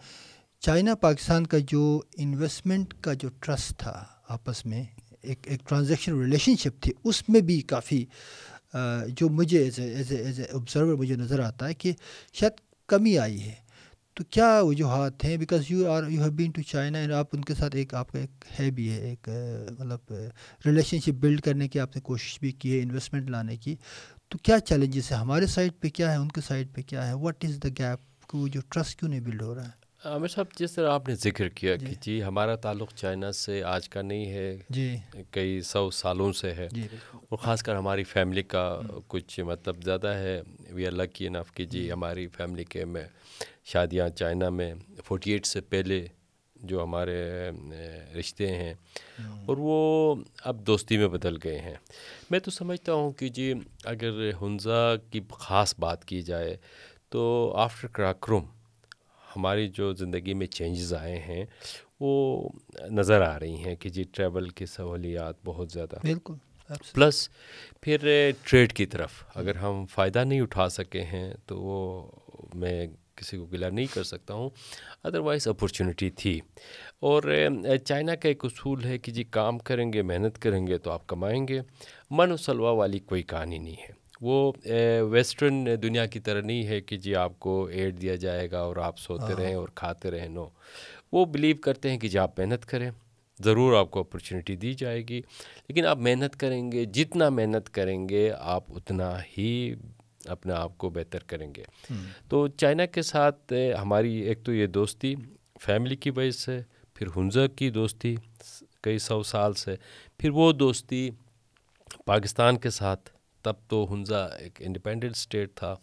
چائنا پاکستان کا جو انویسٹمنٹ کا جو ٹرسٹ تھا آپس میں ایک ایک ٹرانزیکشن ریلیشن شپ تھی، اس میں بھی کافی جو مجھے as a as a as a observer مجھے نظر آتا ہے کہ شاید کمی آئی ہے۔ تو کیا وجوہات ہیں؟ Because you are you have been to China and آپ ان کے ساتھ ایک، آپ کا ایک ہے بھی ہے، ایک مطلب ریلیشن شپ بلڈ کرنے کی آپ نے کوشش بھی کی ہے انویسٹمنٹ لانے کی۔ تو کیا چیلنجز ہیں؟ ہمارے سائڈ پہ کیا ہے؟ ان کے سائڈ پہ کیا ہے؟ واٹ از دا گیپ کو جو ٹرسٹ کیوں نہیں بلڈ ہو رہا ہے؟ عامر صاحب جس طرح آپ نے ذکر کیا کہ جی, جی، ہمارا تعلق چائنا سے آج کا نہیں ہے جی۔ کئی سو سالوں سے ہے۔ جی اور خاص کر ہماری فیملی کا کچھ مطلب زیادہ ہے۔ وی آر لکی انف کہ جی ہماری فیملی کے میں شادیاں چائنا میں فورٹی ایٹ سے پہلے جو ہمارے رشتے ہیں۔ اور وہ اب دوستی میں بدل گئے ہیں۔ میں تو سمجھتا ہوں کہ جی اگر ہنزا کی خاص بات کی جائے تو آفٹر کراکروم ہماری جو زندگی میں چینجز آئے ہیں وہ نظر آ رہی ہیں کہ جی ٹریول کی سہولیات بہت زیادہ۔ بالکل پلس پھر ٹریڈ کی طرف اگر ہم فائدہ نہیں اٹھا سکے ہیں تو وہ میں کسی کو گلا نہیں کر سکتا ہوں۔ ادروائز اپورچونیٹی تھی۔ اور چائنا کا ایک اصول ہے کہ جی کام کریں گے محنت کریں گے تو آپ کمائیں گے۔ من و سلوا والی کوئی کہانی نہیں ہے۔ وہ ویسٹرن دنیا کی طرح نہیں ہے کہ جی آپ کو ایڈ دیا جائے گا اور آپ سوتے ہاں۔ رہیں اور کھاتے رہیں نو۔ وہ بلیو کرتے ہیں کہ جی آپ محنت کریں ضرور آپ کو اپرچونیٹی دی جائے گی۔ لیکن آپ محنت کریں گے جتنا محنت کریں گے آپ اتنا ہی اپنے آپ کو بہتر کریں گے۔ تو چائنا کے ساتھ ہماری ایک تو یہ دوستی فیملی کی وجہ سے پھر ہنزا کی دوستی کئی سو سال سے پھر وہ دوستی پاکستان کے ساتھ تب تو ہنزا ایک انڈیپینڈنٹ اسٹیٹ تھا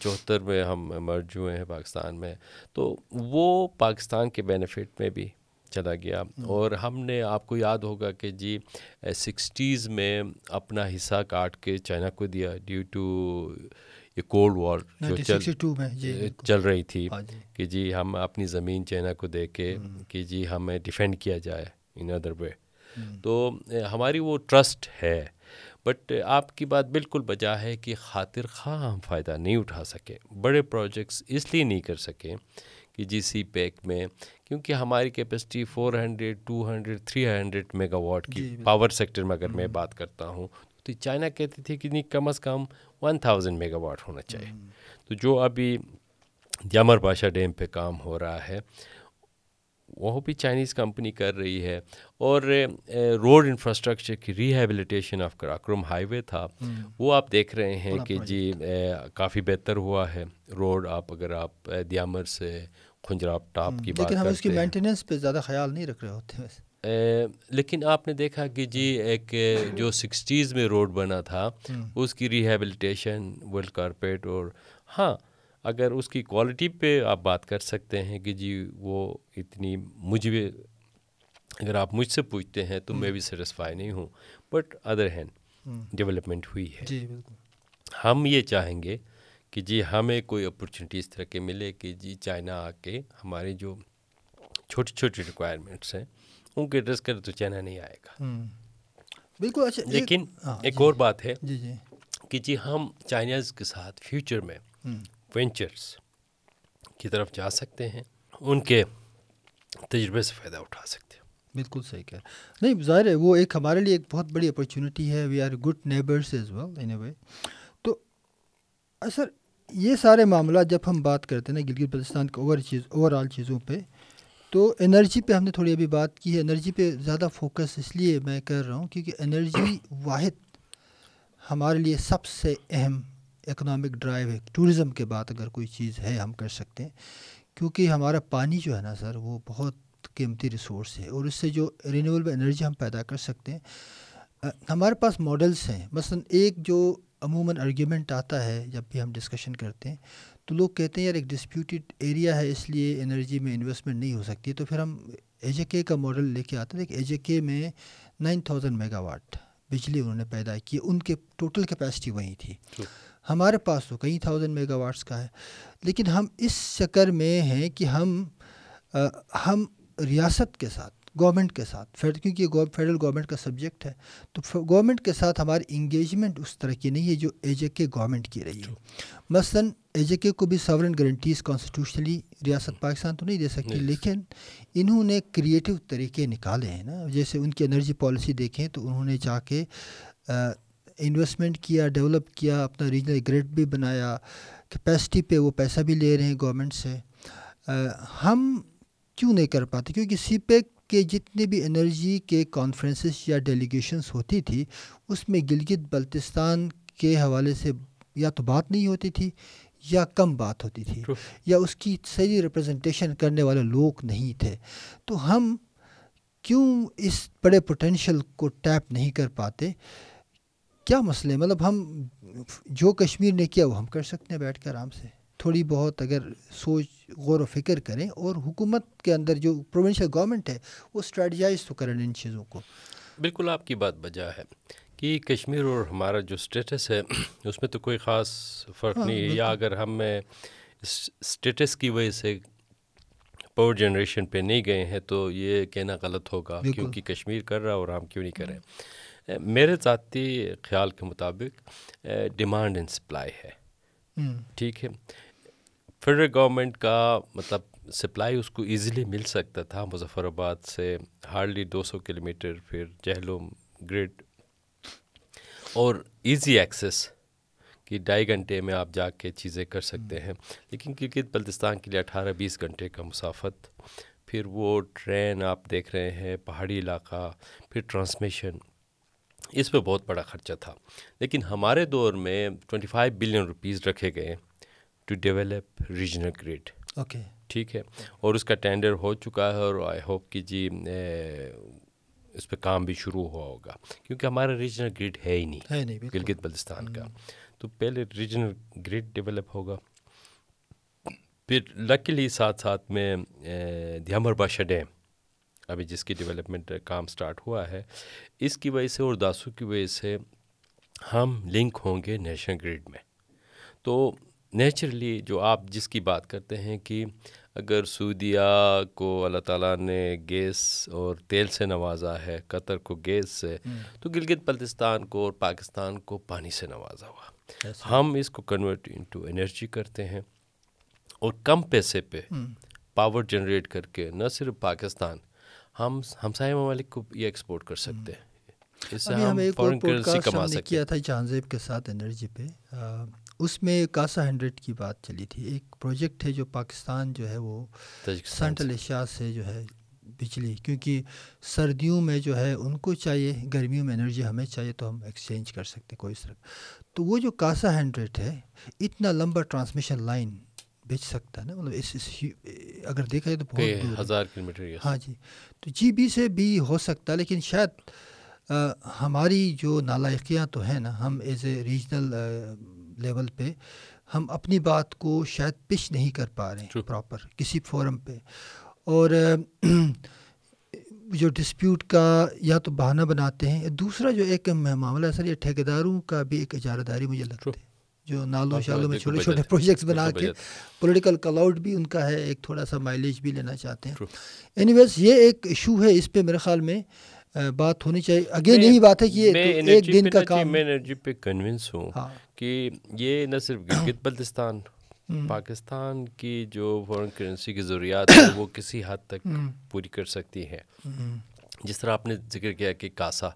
چوہتر میں ہم مرج ہوئے ہیں پاکستان میں۔ تو وہ پاکستان کے بینیفٹ میں بھی چلا گیا۔ اور ہم نے آپ کو یاد ہوگا کہ جی سکسٹیز میں اپنا حصہ کاٹ کے چائنا کو دیا ڈیو ٹو یہ کولڈ وار جو جی، چل رہی تھی ہاں جی۔ کہ جی ہم اپنی زمین چائنا کو دے کے کہ جی ہمیں ڈیفینڈ کیا جائے ان ادر وے تو ہماری وہ ٹرسٹ ہے۔ بٹ آپ کی بات بالکل بجا ہے کہ خاطر خواہ ہم فائدہ نہیں اٹھا سکے بڑے پروجیکٹس اس لیے نہیں کر سکے کہ جی سی پیک میں کیونکہ ہماری capacity four hundred two hundred three hundred megawatt کی پاور سیکٹر میں اگر میں بات کرتا ہوں تو چائنا کہتی تھی کہ نہیں کم از کم ون تھاؤزینڈ میگا واٹ ہونا چاہیے۔ تو جو ابھی جامر بادشاہ ڈیم پہ کام ہو رہا ہے وہ بھی چائنیز کمپنی کر رہی ہے۔ اور روڈ انفراسٹرکچر کی rehabilitation of Karakoram highway تھا وہ آپ دیکھ رہے ہیں کہ جی کافی بہتر ہوا ہے۔ روڈ آپ اگر آپ دیامر سے کھنجراب ٹاپ کی بات ہم اس کی مینٹیننس پہ زیادہ خیال نہیں رکھ رہے ہوتے ہیں۔ لیکن آپ نے دیکھا کہ جی ایک جو سکسٹیز میں روڈ بنا تھا اس کی ریہیبلیٹیشن ورلڈ کارپیٹ اور ہاں اگر اس کی کوالٹی پہ آپ بات کر سکتے ہیں کہ جی وہ اتنی مجھے اگر آپ مجھ سے پوچھتے ہیں تو میں بھی سیٹسفائی نہیں ہوں۔ بٹ ادر ہینڈ ڈیولپمنٹ ہوئی ہے۔ جی ہم یہ چاہیں گے کہ جی ہمیں کوئی اپرچونیٹی اس طرح کے ملے کہ جی چائنا آ کے ہمارے جو چھوٹی چھوٹی ریکوائرمنٹس ہیں ان کے ایڈریس کرے تو چائنا نہیں آئے گا۔ بالکل اچھا لیکن ہاں، ایک اور بات ہے جی جی۔ کہ جی ہم چائنیز کے ساتھ فیوچر میں وینچرس کی طرف جا سکتے ہیں، ان کے تجربے سے فائدہ اٹھا سکتے ہیں۔ بالکل صحیح کہہ نہیں، ظاہر ہے، وہ ایک ہمارے لیے ایک بہت بڑی اپرچونیٹی ہے۔ We are good neighbours as well in a way تو سر یہ سارے معاملات جب ہم بات کرتے ہیں نا گلگت بلتستان کے اوور چیز اوور آل چیزوں پہ، تو انرجی پہ ہم نے تھوڑی ابھی بات کی ہے۔ انرجی پہ زیادہ فوکس اس لیے میں کر رہا ہوں کیونکہ انرجی واحد ہمارے لیے سب سے اہم اکنامک ڈرائیو ہے ٹورزم کے بعد اگر کوئی چیز ہے ہم کر سکتے ہیں، کیونکہ ہمارا پانی جو ہے نا سر، وہ بہت قیمتی ریسورس ہے اور اس سے جو رینیویبل انرجی ہم پیدا کر سکتے ہیں۔ ہمارے پاس ماڈلس ہیں۔ مثلا ایک جو عموماً ارگیومنٹ آتا ہے جب بھی ہم ڈسکشن کرتے ہیں، تو لوگ کہتے ہیں یار ایک ڈسپیوٹیڈ ایریا ہے، اس لیے انرجی میں انویسٹمنٹ نہیں ہو سکتی۔ تو پھر ہم اے جے کے کا ماڈل لے کے آتے ہیں۔ کہ اے جے کے میں نائن تھاؤزینڈ میگا واٹ بجلی انہوں نے پیدا کی، ان کے ٹوٹل کیپیسٹی وہیں تھی۔ ہمارے پاس تو کئی تھاؤزنڈ میگا واٹس کا ہے لیکن ہم اس چکر میں ہیں کہ ہم ہم ریاست کے ساتھ گورنمنٹ کے ساتھ کیونکہ فیڈرل گورنمنٹ کا سبجیکٹ ہے تو گورنمنٹ کے ساتھ ہماری انگیجمنٹ اس طرح کی نہیں ہے جو اے جے کے گورنمنٹ کی رہی ہے۔ مثلاً اے جے کے کو بھی ساورن گارنٹیز کانسٹیٹیوشنلی ریاست پاکستان تو نہیں دے سکتی لیکن انہوں نے کریٹیو طریقے نکالے ہیں نا۔ جیسے ان کی انرجی پالیسی دیکھیں تو انہوں نے جا کے انویسٹمنٹ کیا ڈیولپ کیا اپنا ریجنل گریڈ بھی بنایا کیپیسٹی پہ وہ پیسہ بھی لے رہے ہیں گورنمنٹ سے۔ ہم کیوں نہیں کر پاتے؟ کیونکہ سی پیک کے جتنے بھی انرجی کے کانفرنسز یا ڈیلیگیشنس ہوتی تھی اس میں گلگت بلتستان کے حوالے سے یا تو بات نہیں ہوتی تھی یا کم بات ہوتی تھی یا اس کی صحیح ریپرزنٹیشن کرنے والے لوگ نہیں تھے۔ تو ہم کیوں اس بڑے پوٹینشیل کو ٹیپ نہیں کر پاتے؟ کیا مسئلے مطلب ہم جو کشمیر نے کیا وہ ہم کر سکتے ہیں بیٹھ کے آرام سے۔ تھوڑی بہت اگر سوچ غور و فکر کریں اور حکومت کے اندر جو پروونشل گورنمنٹ ہے وہ اسٹریٹجائز تو کریں ان چیزوں کو۔ بالکل آپ کی بات بجا ہے کہ کشمیر اور ہمارا جو اسٹیٹس ہے اس میں تو کوئی خاص فرق ہاں، نہیں ہے۔ یا اگر ہم اسٹیٹس کی وجہ سے پاور جنریشن پہ نہیں گئے ہیں تو یہ کہنا غلط ہوگا کیونکہ کشمیر کر رہا اور ہم کیوں نہیں کریں میرے ذاتی خیال کے مطابق ڈیمانڈ اینڈ سپلائی ہے۔ ٹھیک ہے؟ فیڈرل گورنمنٹ کا مطلب سپلائی اس کو ایزیلی مل سکتا تھا۔ مظفر آباد سے ہارڈلی دو سو کلو میٹر پھر جہلوم گریڈ اور ایزی ایکسیس کہ ڈھائی گھنٹے میں آپ جا کے چیزیں کر سکتے ہیں۔ لیکن کیونکہ بلتستان کے لیے اٹھارہ بیس گھنٹے کا مسافت پھر وہ ٹرین آپ دیکھ رہے ہیں پہاڑی علاقہ پھر ٹرانسمیشن اس پہ بہت بڑا خرچہ تھا۔ لیکن ہمارے دور میں ٹوئنٹی فائیو بلین روپیز رکھے گئے to develop regional grid okay ٹھیک ہے؟ اور اس کا ٹینڈر ہو چکا ہے اور آئی ہوپ کہ جی اس پہ کام بھی شروع ہوا ہوگا۔ کیونکہ ہمارا ریجنل گریڈ ہے ہی نہیں۔ گلگت بلتستان کا۔ تو پہلے ریجنل گریڈ ڈیولپ ہوگا۔ پھر لکیلی ساتھ ساتھ میں دھیامر بادشاہ ڈیم ابھی جس کی ڈیولپمنٹ کام سٹارٹ ہوا ہے اس کی وجہ سے اور داسو کی وجہ سے ہم لنک ہوں گے نیشنل گریڈ میں۔ تو نیچرلی جو آپ جس کی بات کرتے ہیں کہ اگر سعودیہ کو اللہ تعالیٰ نے گیس اور تیل سے نوازا ہے قطر کو گیس سے تو گلگت بلتستان کو اور پاکستان کو پانی سے نوازا ہوا۔ ہم اس کو کنورٹ انٹو انرجی کرتے ہیں اور کم پیسے پہ پاور جنریٹ کر کے نہ صرف پاکستان ہم ہمسائے ممالک کو یہ ایکسپورٹ کر سکتے ہیں۔ اس سے ہم فورن کرنسی کما سکتے کیا تھا جہانزیب کے ساتھ انرجی پہ۔ اس میں کاسا ہنڈریڈ کی بات چلی تھی۔ ایک پروجیکٹ ہے جو پاکستان جو ہے وہ سینٹرل ایشیا سے جو ہے بجلی کیونکہ سردیوں میں جو ہے ان کو چاہیے گرمیوں میں انرجی ہمیں چاہیے تو ہم ایکسچینج کر سکتے کوئی طرح۔ تو وہ جو کاسا ہنڈریڈ ہے اتنا لمبا ٹرانسمیشن لائن بیچ سکتا ہے نا؟ مطلب اس اگر دیکھا جائے تو بہت ہزار کلو میٹر ہاں جی۔ تو جی بی سے بھی ہو سکتا ہے لیکن شاید ہماری جو نالائقیاں تو ہیں نا ہم ایز اے ریجنل لیول پہ ہم اپنی بات کو شاید پش نہیں کر پا رہے ہیں پراپر کسی فورم پہ۔ اور جو ڈسپیوٹ کا یا تو بہانہ بناتے ہیں دوسرا جو ایک معاملہ ہے سر یہ ٹھیکیداروں کا بھی ایک اجارہ داری مجھے لگتا ہے۔ جو نالوں شالوں میں چھوٹے چھوٹے پروجیکٹس بنا کے پولیٹیکل کلاؤڈ بھی ان کا ہے ایک تھوڑا سا مائلیج بھی لینا چاہتے ہیں۔ اینی ویز یہ ایک ایشو ہے اس پہ میرے خیال میں بات ہونی چاہیے۔ اگین یہی بات ہے کہ یہ ایک دن کا کام میں انرجی پہ کنونس ہوں ہاں۔ کہ یہ نہ صرف گلگت بلتستان پاکستان کی جو فورن کرنسی کی ضروریات ہے وہ کسی حد تک پوری کر سکتی ہے جس طرح آپ نے ذکر کیا کہ کاسا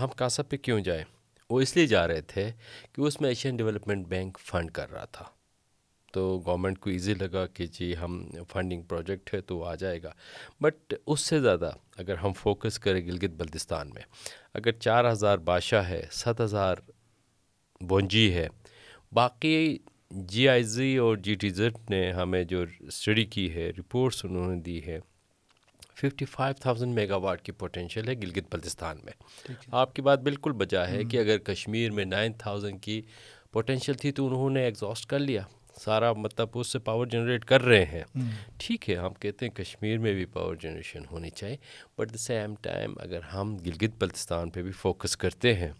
ہم کاسا پہ کیوں جائیں؟ وہ اس لیے جا رہے تھے کہ اس میں ایشین ڈیولپمنٹ بینک فنڈ کر رہا تھا۔ تو گورنمنٹ کو ایزی لگا کہ جی ہم فنڈنگ پروجیکٹ ہے تو وہ آ جائے گا۔ بٹ اس سے زیادہ اگر ہم فوکس کریں گلگت بلتستان میں، اگر چار ہزار بادشاہ ہے ست ہزار بونجی ہے، باقی جی آئی زی اور جی ٹی زیڈ نے ہمیں جو اسٹڈی کی ہے، رپورٹس انہوں نے دی ہے fifty five thousand mega what کی پوٹینشیل ہے گلگت بلتستان میں۔ آپ کی بات بالکل بجا ہے کہ اگر کشمیر میں نائن تھاؤزنڈ کی پوٹینشیل تھی تو انہوں نے ایگزاسٹ کر لیا۔ سارا مطلب اس سے پاور جنریٹ کر رہے ہیں۔ ٹھیک ہے ہم کہتے ہیں کشمیر میں بھی پاور جنریشن ہونی چاہیے۔ بٹ دا سیم ٹائم اگر ہم گلگت بلتستان پہ بھی فوکس کرتے ہیں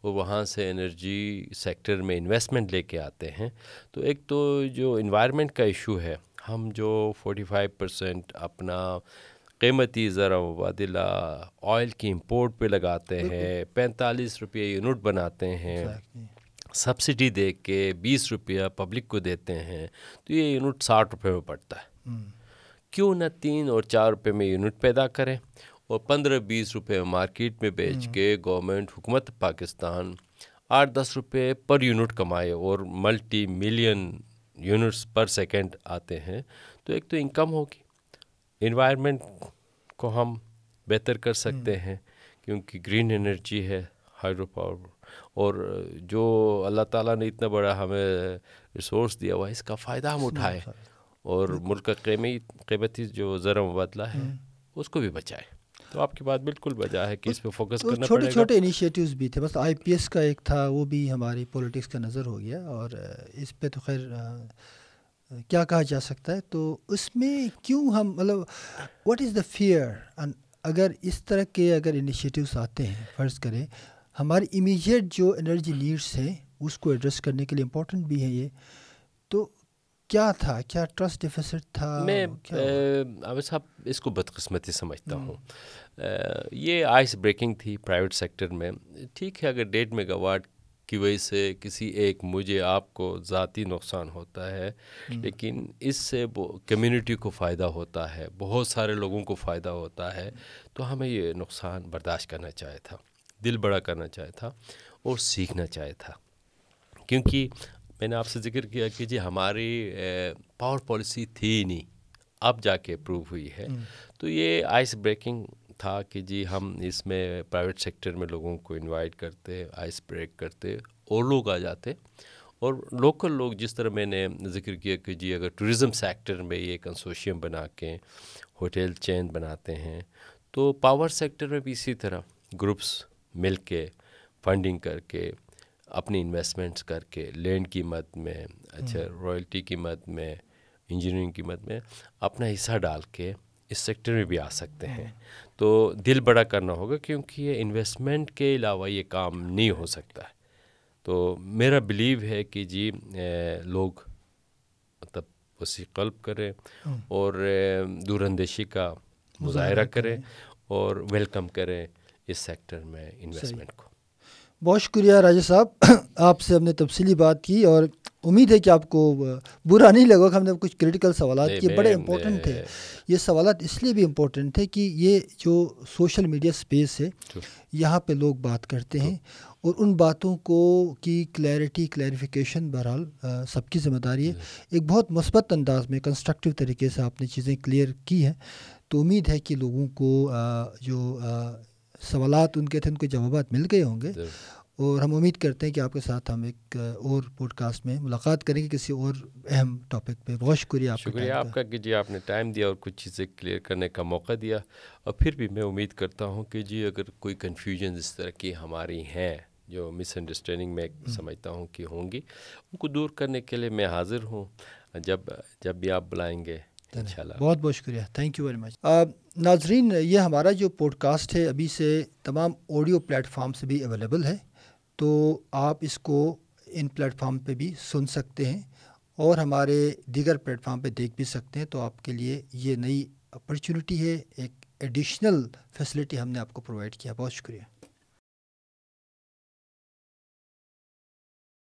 اور وہاں سے انرجی سیکٹر میں انویسٹمنٹ لے کے آتے ہیں تو ایک تو جو انوائرمنٹ کا ایشو ہے ہم جو فورٹی فائیو پرسینٹ اپنا قیمتی ذرا مبادلہ آئل کی امپورٹ پہ لگاتے ہیں پینتالیس روپئے یونٹ بناتے ہیں۔ سبسڈی دے کے بیس روپیہ پبلک کو دیتے ہیں تو یہ یونٹ ساٹھ روپے میں پڑتا ہے۔ کیوں نہ تین اور چار روپے میں یونٹ پیدا کریں اور پندرہ بیس روپے مارکیٹ میں بیچ کے گورنمنٹ حکومت پاکستان آٹھ دس روپے پر یونٹ کمائے اور multi million units per second آتے ہیں تو ایک تو انکم ہوگی۔ انوائرمنٹ کو ہم بہتر کر سکتے ہیں کیونکہ گرین انرجی ہے ہائیڈرو پاور اور جو اللہ تعالیٰ نے اتنا بڑا ہمیں ریسورس دیا ہوا ہے اس کا فائدہ ہم اٹھائے۔ اور ملک کا قیمت قیمتی جو ذرا مبادلہ ہے اس کو بھی بچائے۔ تو آپ کی بات بالکل بجا ہے کہ اس پہ فوکس کرنا چھوٹے چھوٹے انیشیٹوز بھی تھے بس آئی پی ایس کا ایک تھا وہ بھی ہماری پولیٹکس کا نظر ہو گیا۔ اور اس پہ تو خیر کیا کہا جا سکتا ہے؟ تو اس میں کیوں ہم مطلب واٹ از دا فیئر اگر اس طرح کے اگر انیشیٹوس آتے ہیں فرض کریں ہماری امیجیٹ جو انرجی نیڈس ہیں اس کو ایڈریس کرنے کے لیے امپورٹنٹ بھی ہے یہ۔ تو کیا تھا؟ کیا ٹرسٹ ڈیفیسٹ تھا؟ میں عابد صاحب اس کو بدقسمتی سمجھتا ہوں۔ یہ آئس بریکنگ تھی پرائیویٹ سیکٹر میں۔ ٹھیک ہے اگر ڈیڑھ میگا واٹ کی وجہ سے کسی ایک مجھے آپ کو ذاتی نقصان ہوتا ہے لیکن اس سے کمیونٹی کو فائدہ ہوتا ہے بہت سارے لوگوں کو فائدہ ہوتا ہے۔ تو ہمیں یہ نقصان برداشت کرنا چاہے تھا دل بڑا کرنا چاہے تھا اور سیکھنا چاہے تھا۔ کیونکہ میں نے آپ سے ذکر کیا کہ جی ہماری پاور پالیسی تھی نہیں اب جا کے اپروو ہوئی ہے۔ تو یہ آئس بریکنگ تھا کہ جی ہم اس میں پرائیویٹ سیکٹر میں لوگوں کو انوائٹ کرتے آئس بریک کرتے اور لوگ آ جاتے۔ اور لوکل لوگ جس طرح میں نے ذکر کیا کہ جی اگر ٹوریزم سیکٹر میں یہ کنسوشیم بنا کے ہوٹل چین بناتے ہیں تو پاور سیکٹر میں بھی اسی طرح گروپس مل کے فنڈنگ کر کے اپنی انویسٹمنٹس کر کے لینڈ کی مد میں اچھا رائلٹی کی مد میں انجینئرنگ کی مد میں اپنا حصہ ڈال کے اس سیکٹر میں بھی آ سکتے ہیں۔ تو دل بڑا کرنا ہوگا کیونکہ یہ انویسٹمنٹ کے علاوہ یہ کام نہیں ہو سکتا۔ ہے تو میرا بلیو ہے کہ جی لوگ مطلب وسیع قلب کریں اور دور اندیشی کا مظاہرہ کریں اور ویلکم کریں اس سیکٹر میں انویسٹمنٹ کو۔ بہت شکریہ راجہ صاحب. آپ سے ہم نے تفصیلی بات کی اور امید ہے کہ آپ کو برا نہیں لگا کہ ہم نے کچھ کریٹیکل سوالات کیے بڑے امپورٹنٹ تھے۔ یہ سوالات اس لیے بھی امپورٹنٹ تھے کہ یہ جو سوشل میڈیا سپیس ہے یہاں پہ لوگ بات کرتے ہیں اور ان باتوں کو کی کلیئرٹی کلیریفیکیشن بہرحال سب کی ذمہ داری ہے۔ ایک بہت مثبت انداز میں کنسٹرکٹیو طریقے سے آپ نے چیزیں کلیئر کی ہیں۔ تو امید ہے کہ لوگوں کو جو سوالات ان کے تھے ان کے جوابات مل گئے ہوں گے۔ اور ہم امید کرتے ہیں کہ آپ کے ساتھ ہم ایک اور پوڈ کاسٹ میں ملاقات کریں گے کسی اور اہم ٹاپک پہ۔ بہت شکریہ آپ شکریہ آپ کا۔ کہ جی آپ نے ٹائم دیا اور کچھ چیزیں کلیئر کرنے کا موقع دیا۔ اور پھر بھی میں امید کرتا ہوں کہ جی اگر کوئی کنفیوژن اس طرح کی ہماری ہیں جو مس انڈرسٹینڈنگ میں سمجھتا ہوں کہ ہوں گی ان کو دور کرنے کے لیے میں حاضر ہوں۔ جب جب بھی آپ بلائیں گے بہت بہت شکریہ۔ تھینک یو ویری مچ ناظرین، یہ ہمارا جو پوڈ کاسٹ ہے، ابھی سے تمام آڈیو پلیٹ فارم سے بھی اویلیبل ہے، تو آپ اس کو ان پلیٹ فارم پہ بھی سن سکتے ہیں اور ہمارے دیگر پلیٹ فارم پہ دیکھ بھی سکتے ہیں، تو آپ کے لیے یہ نئی اپرچونیٹی ہے، ایک ایڈیشنل فیسلٹی ہم نے آپ کو پرووائڈ کیا۔ بہت شکریہ۔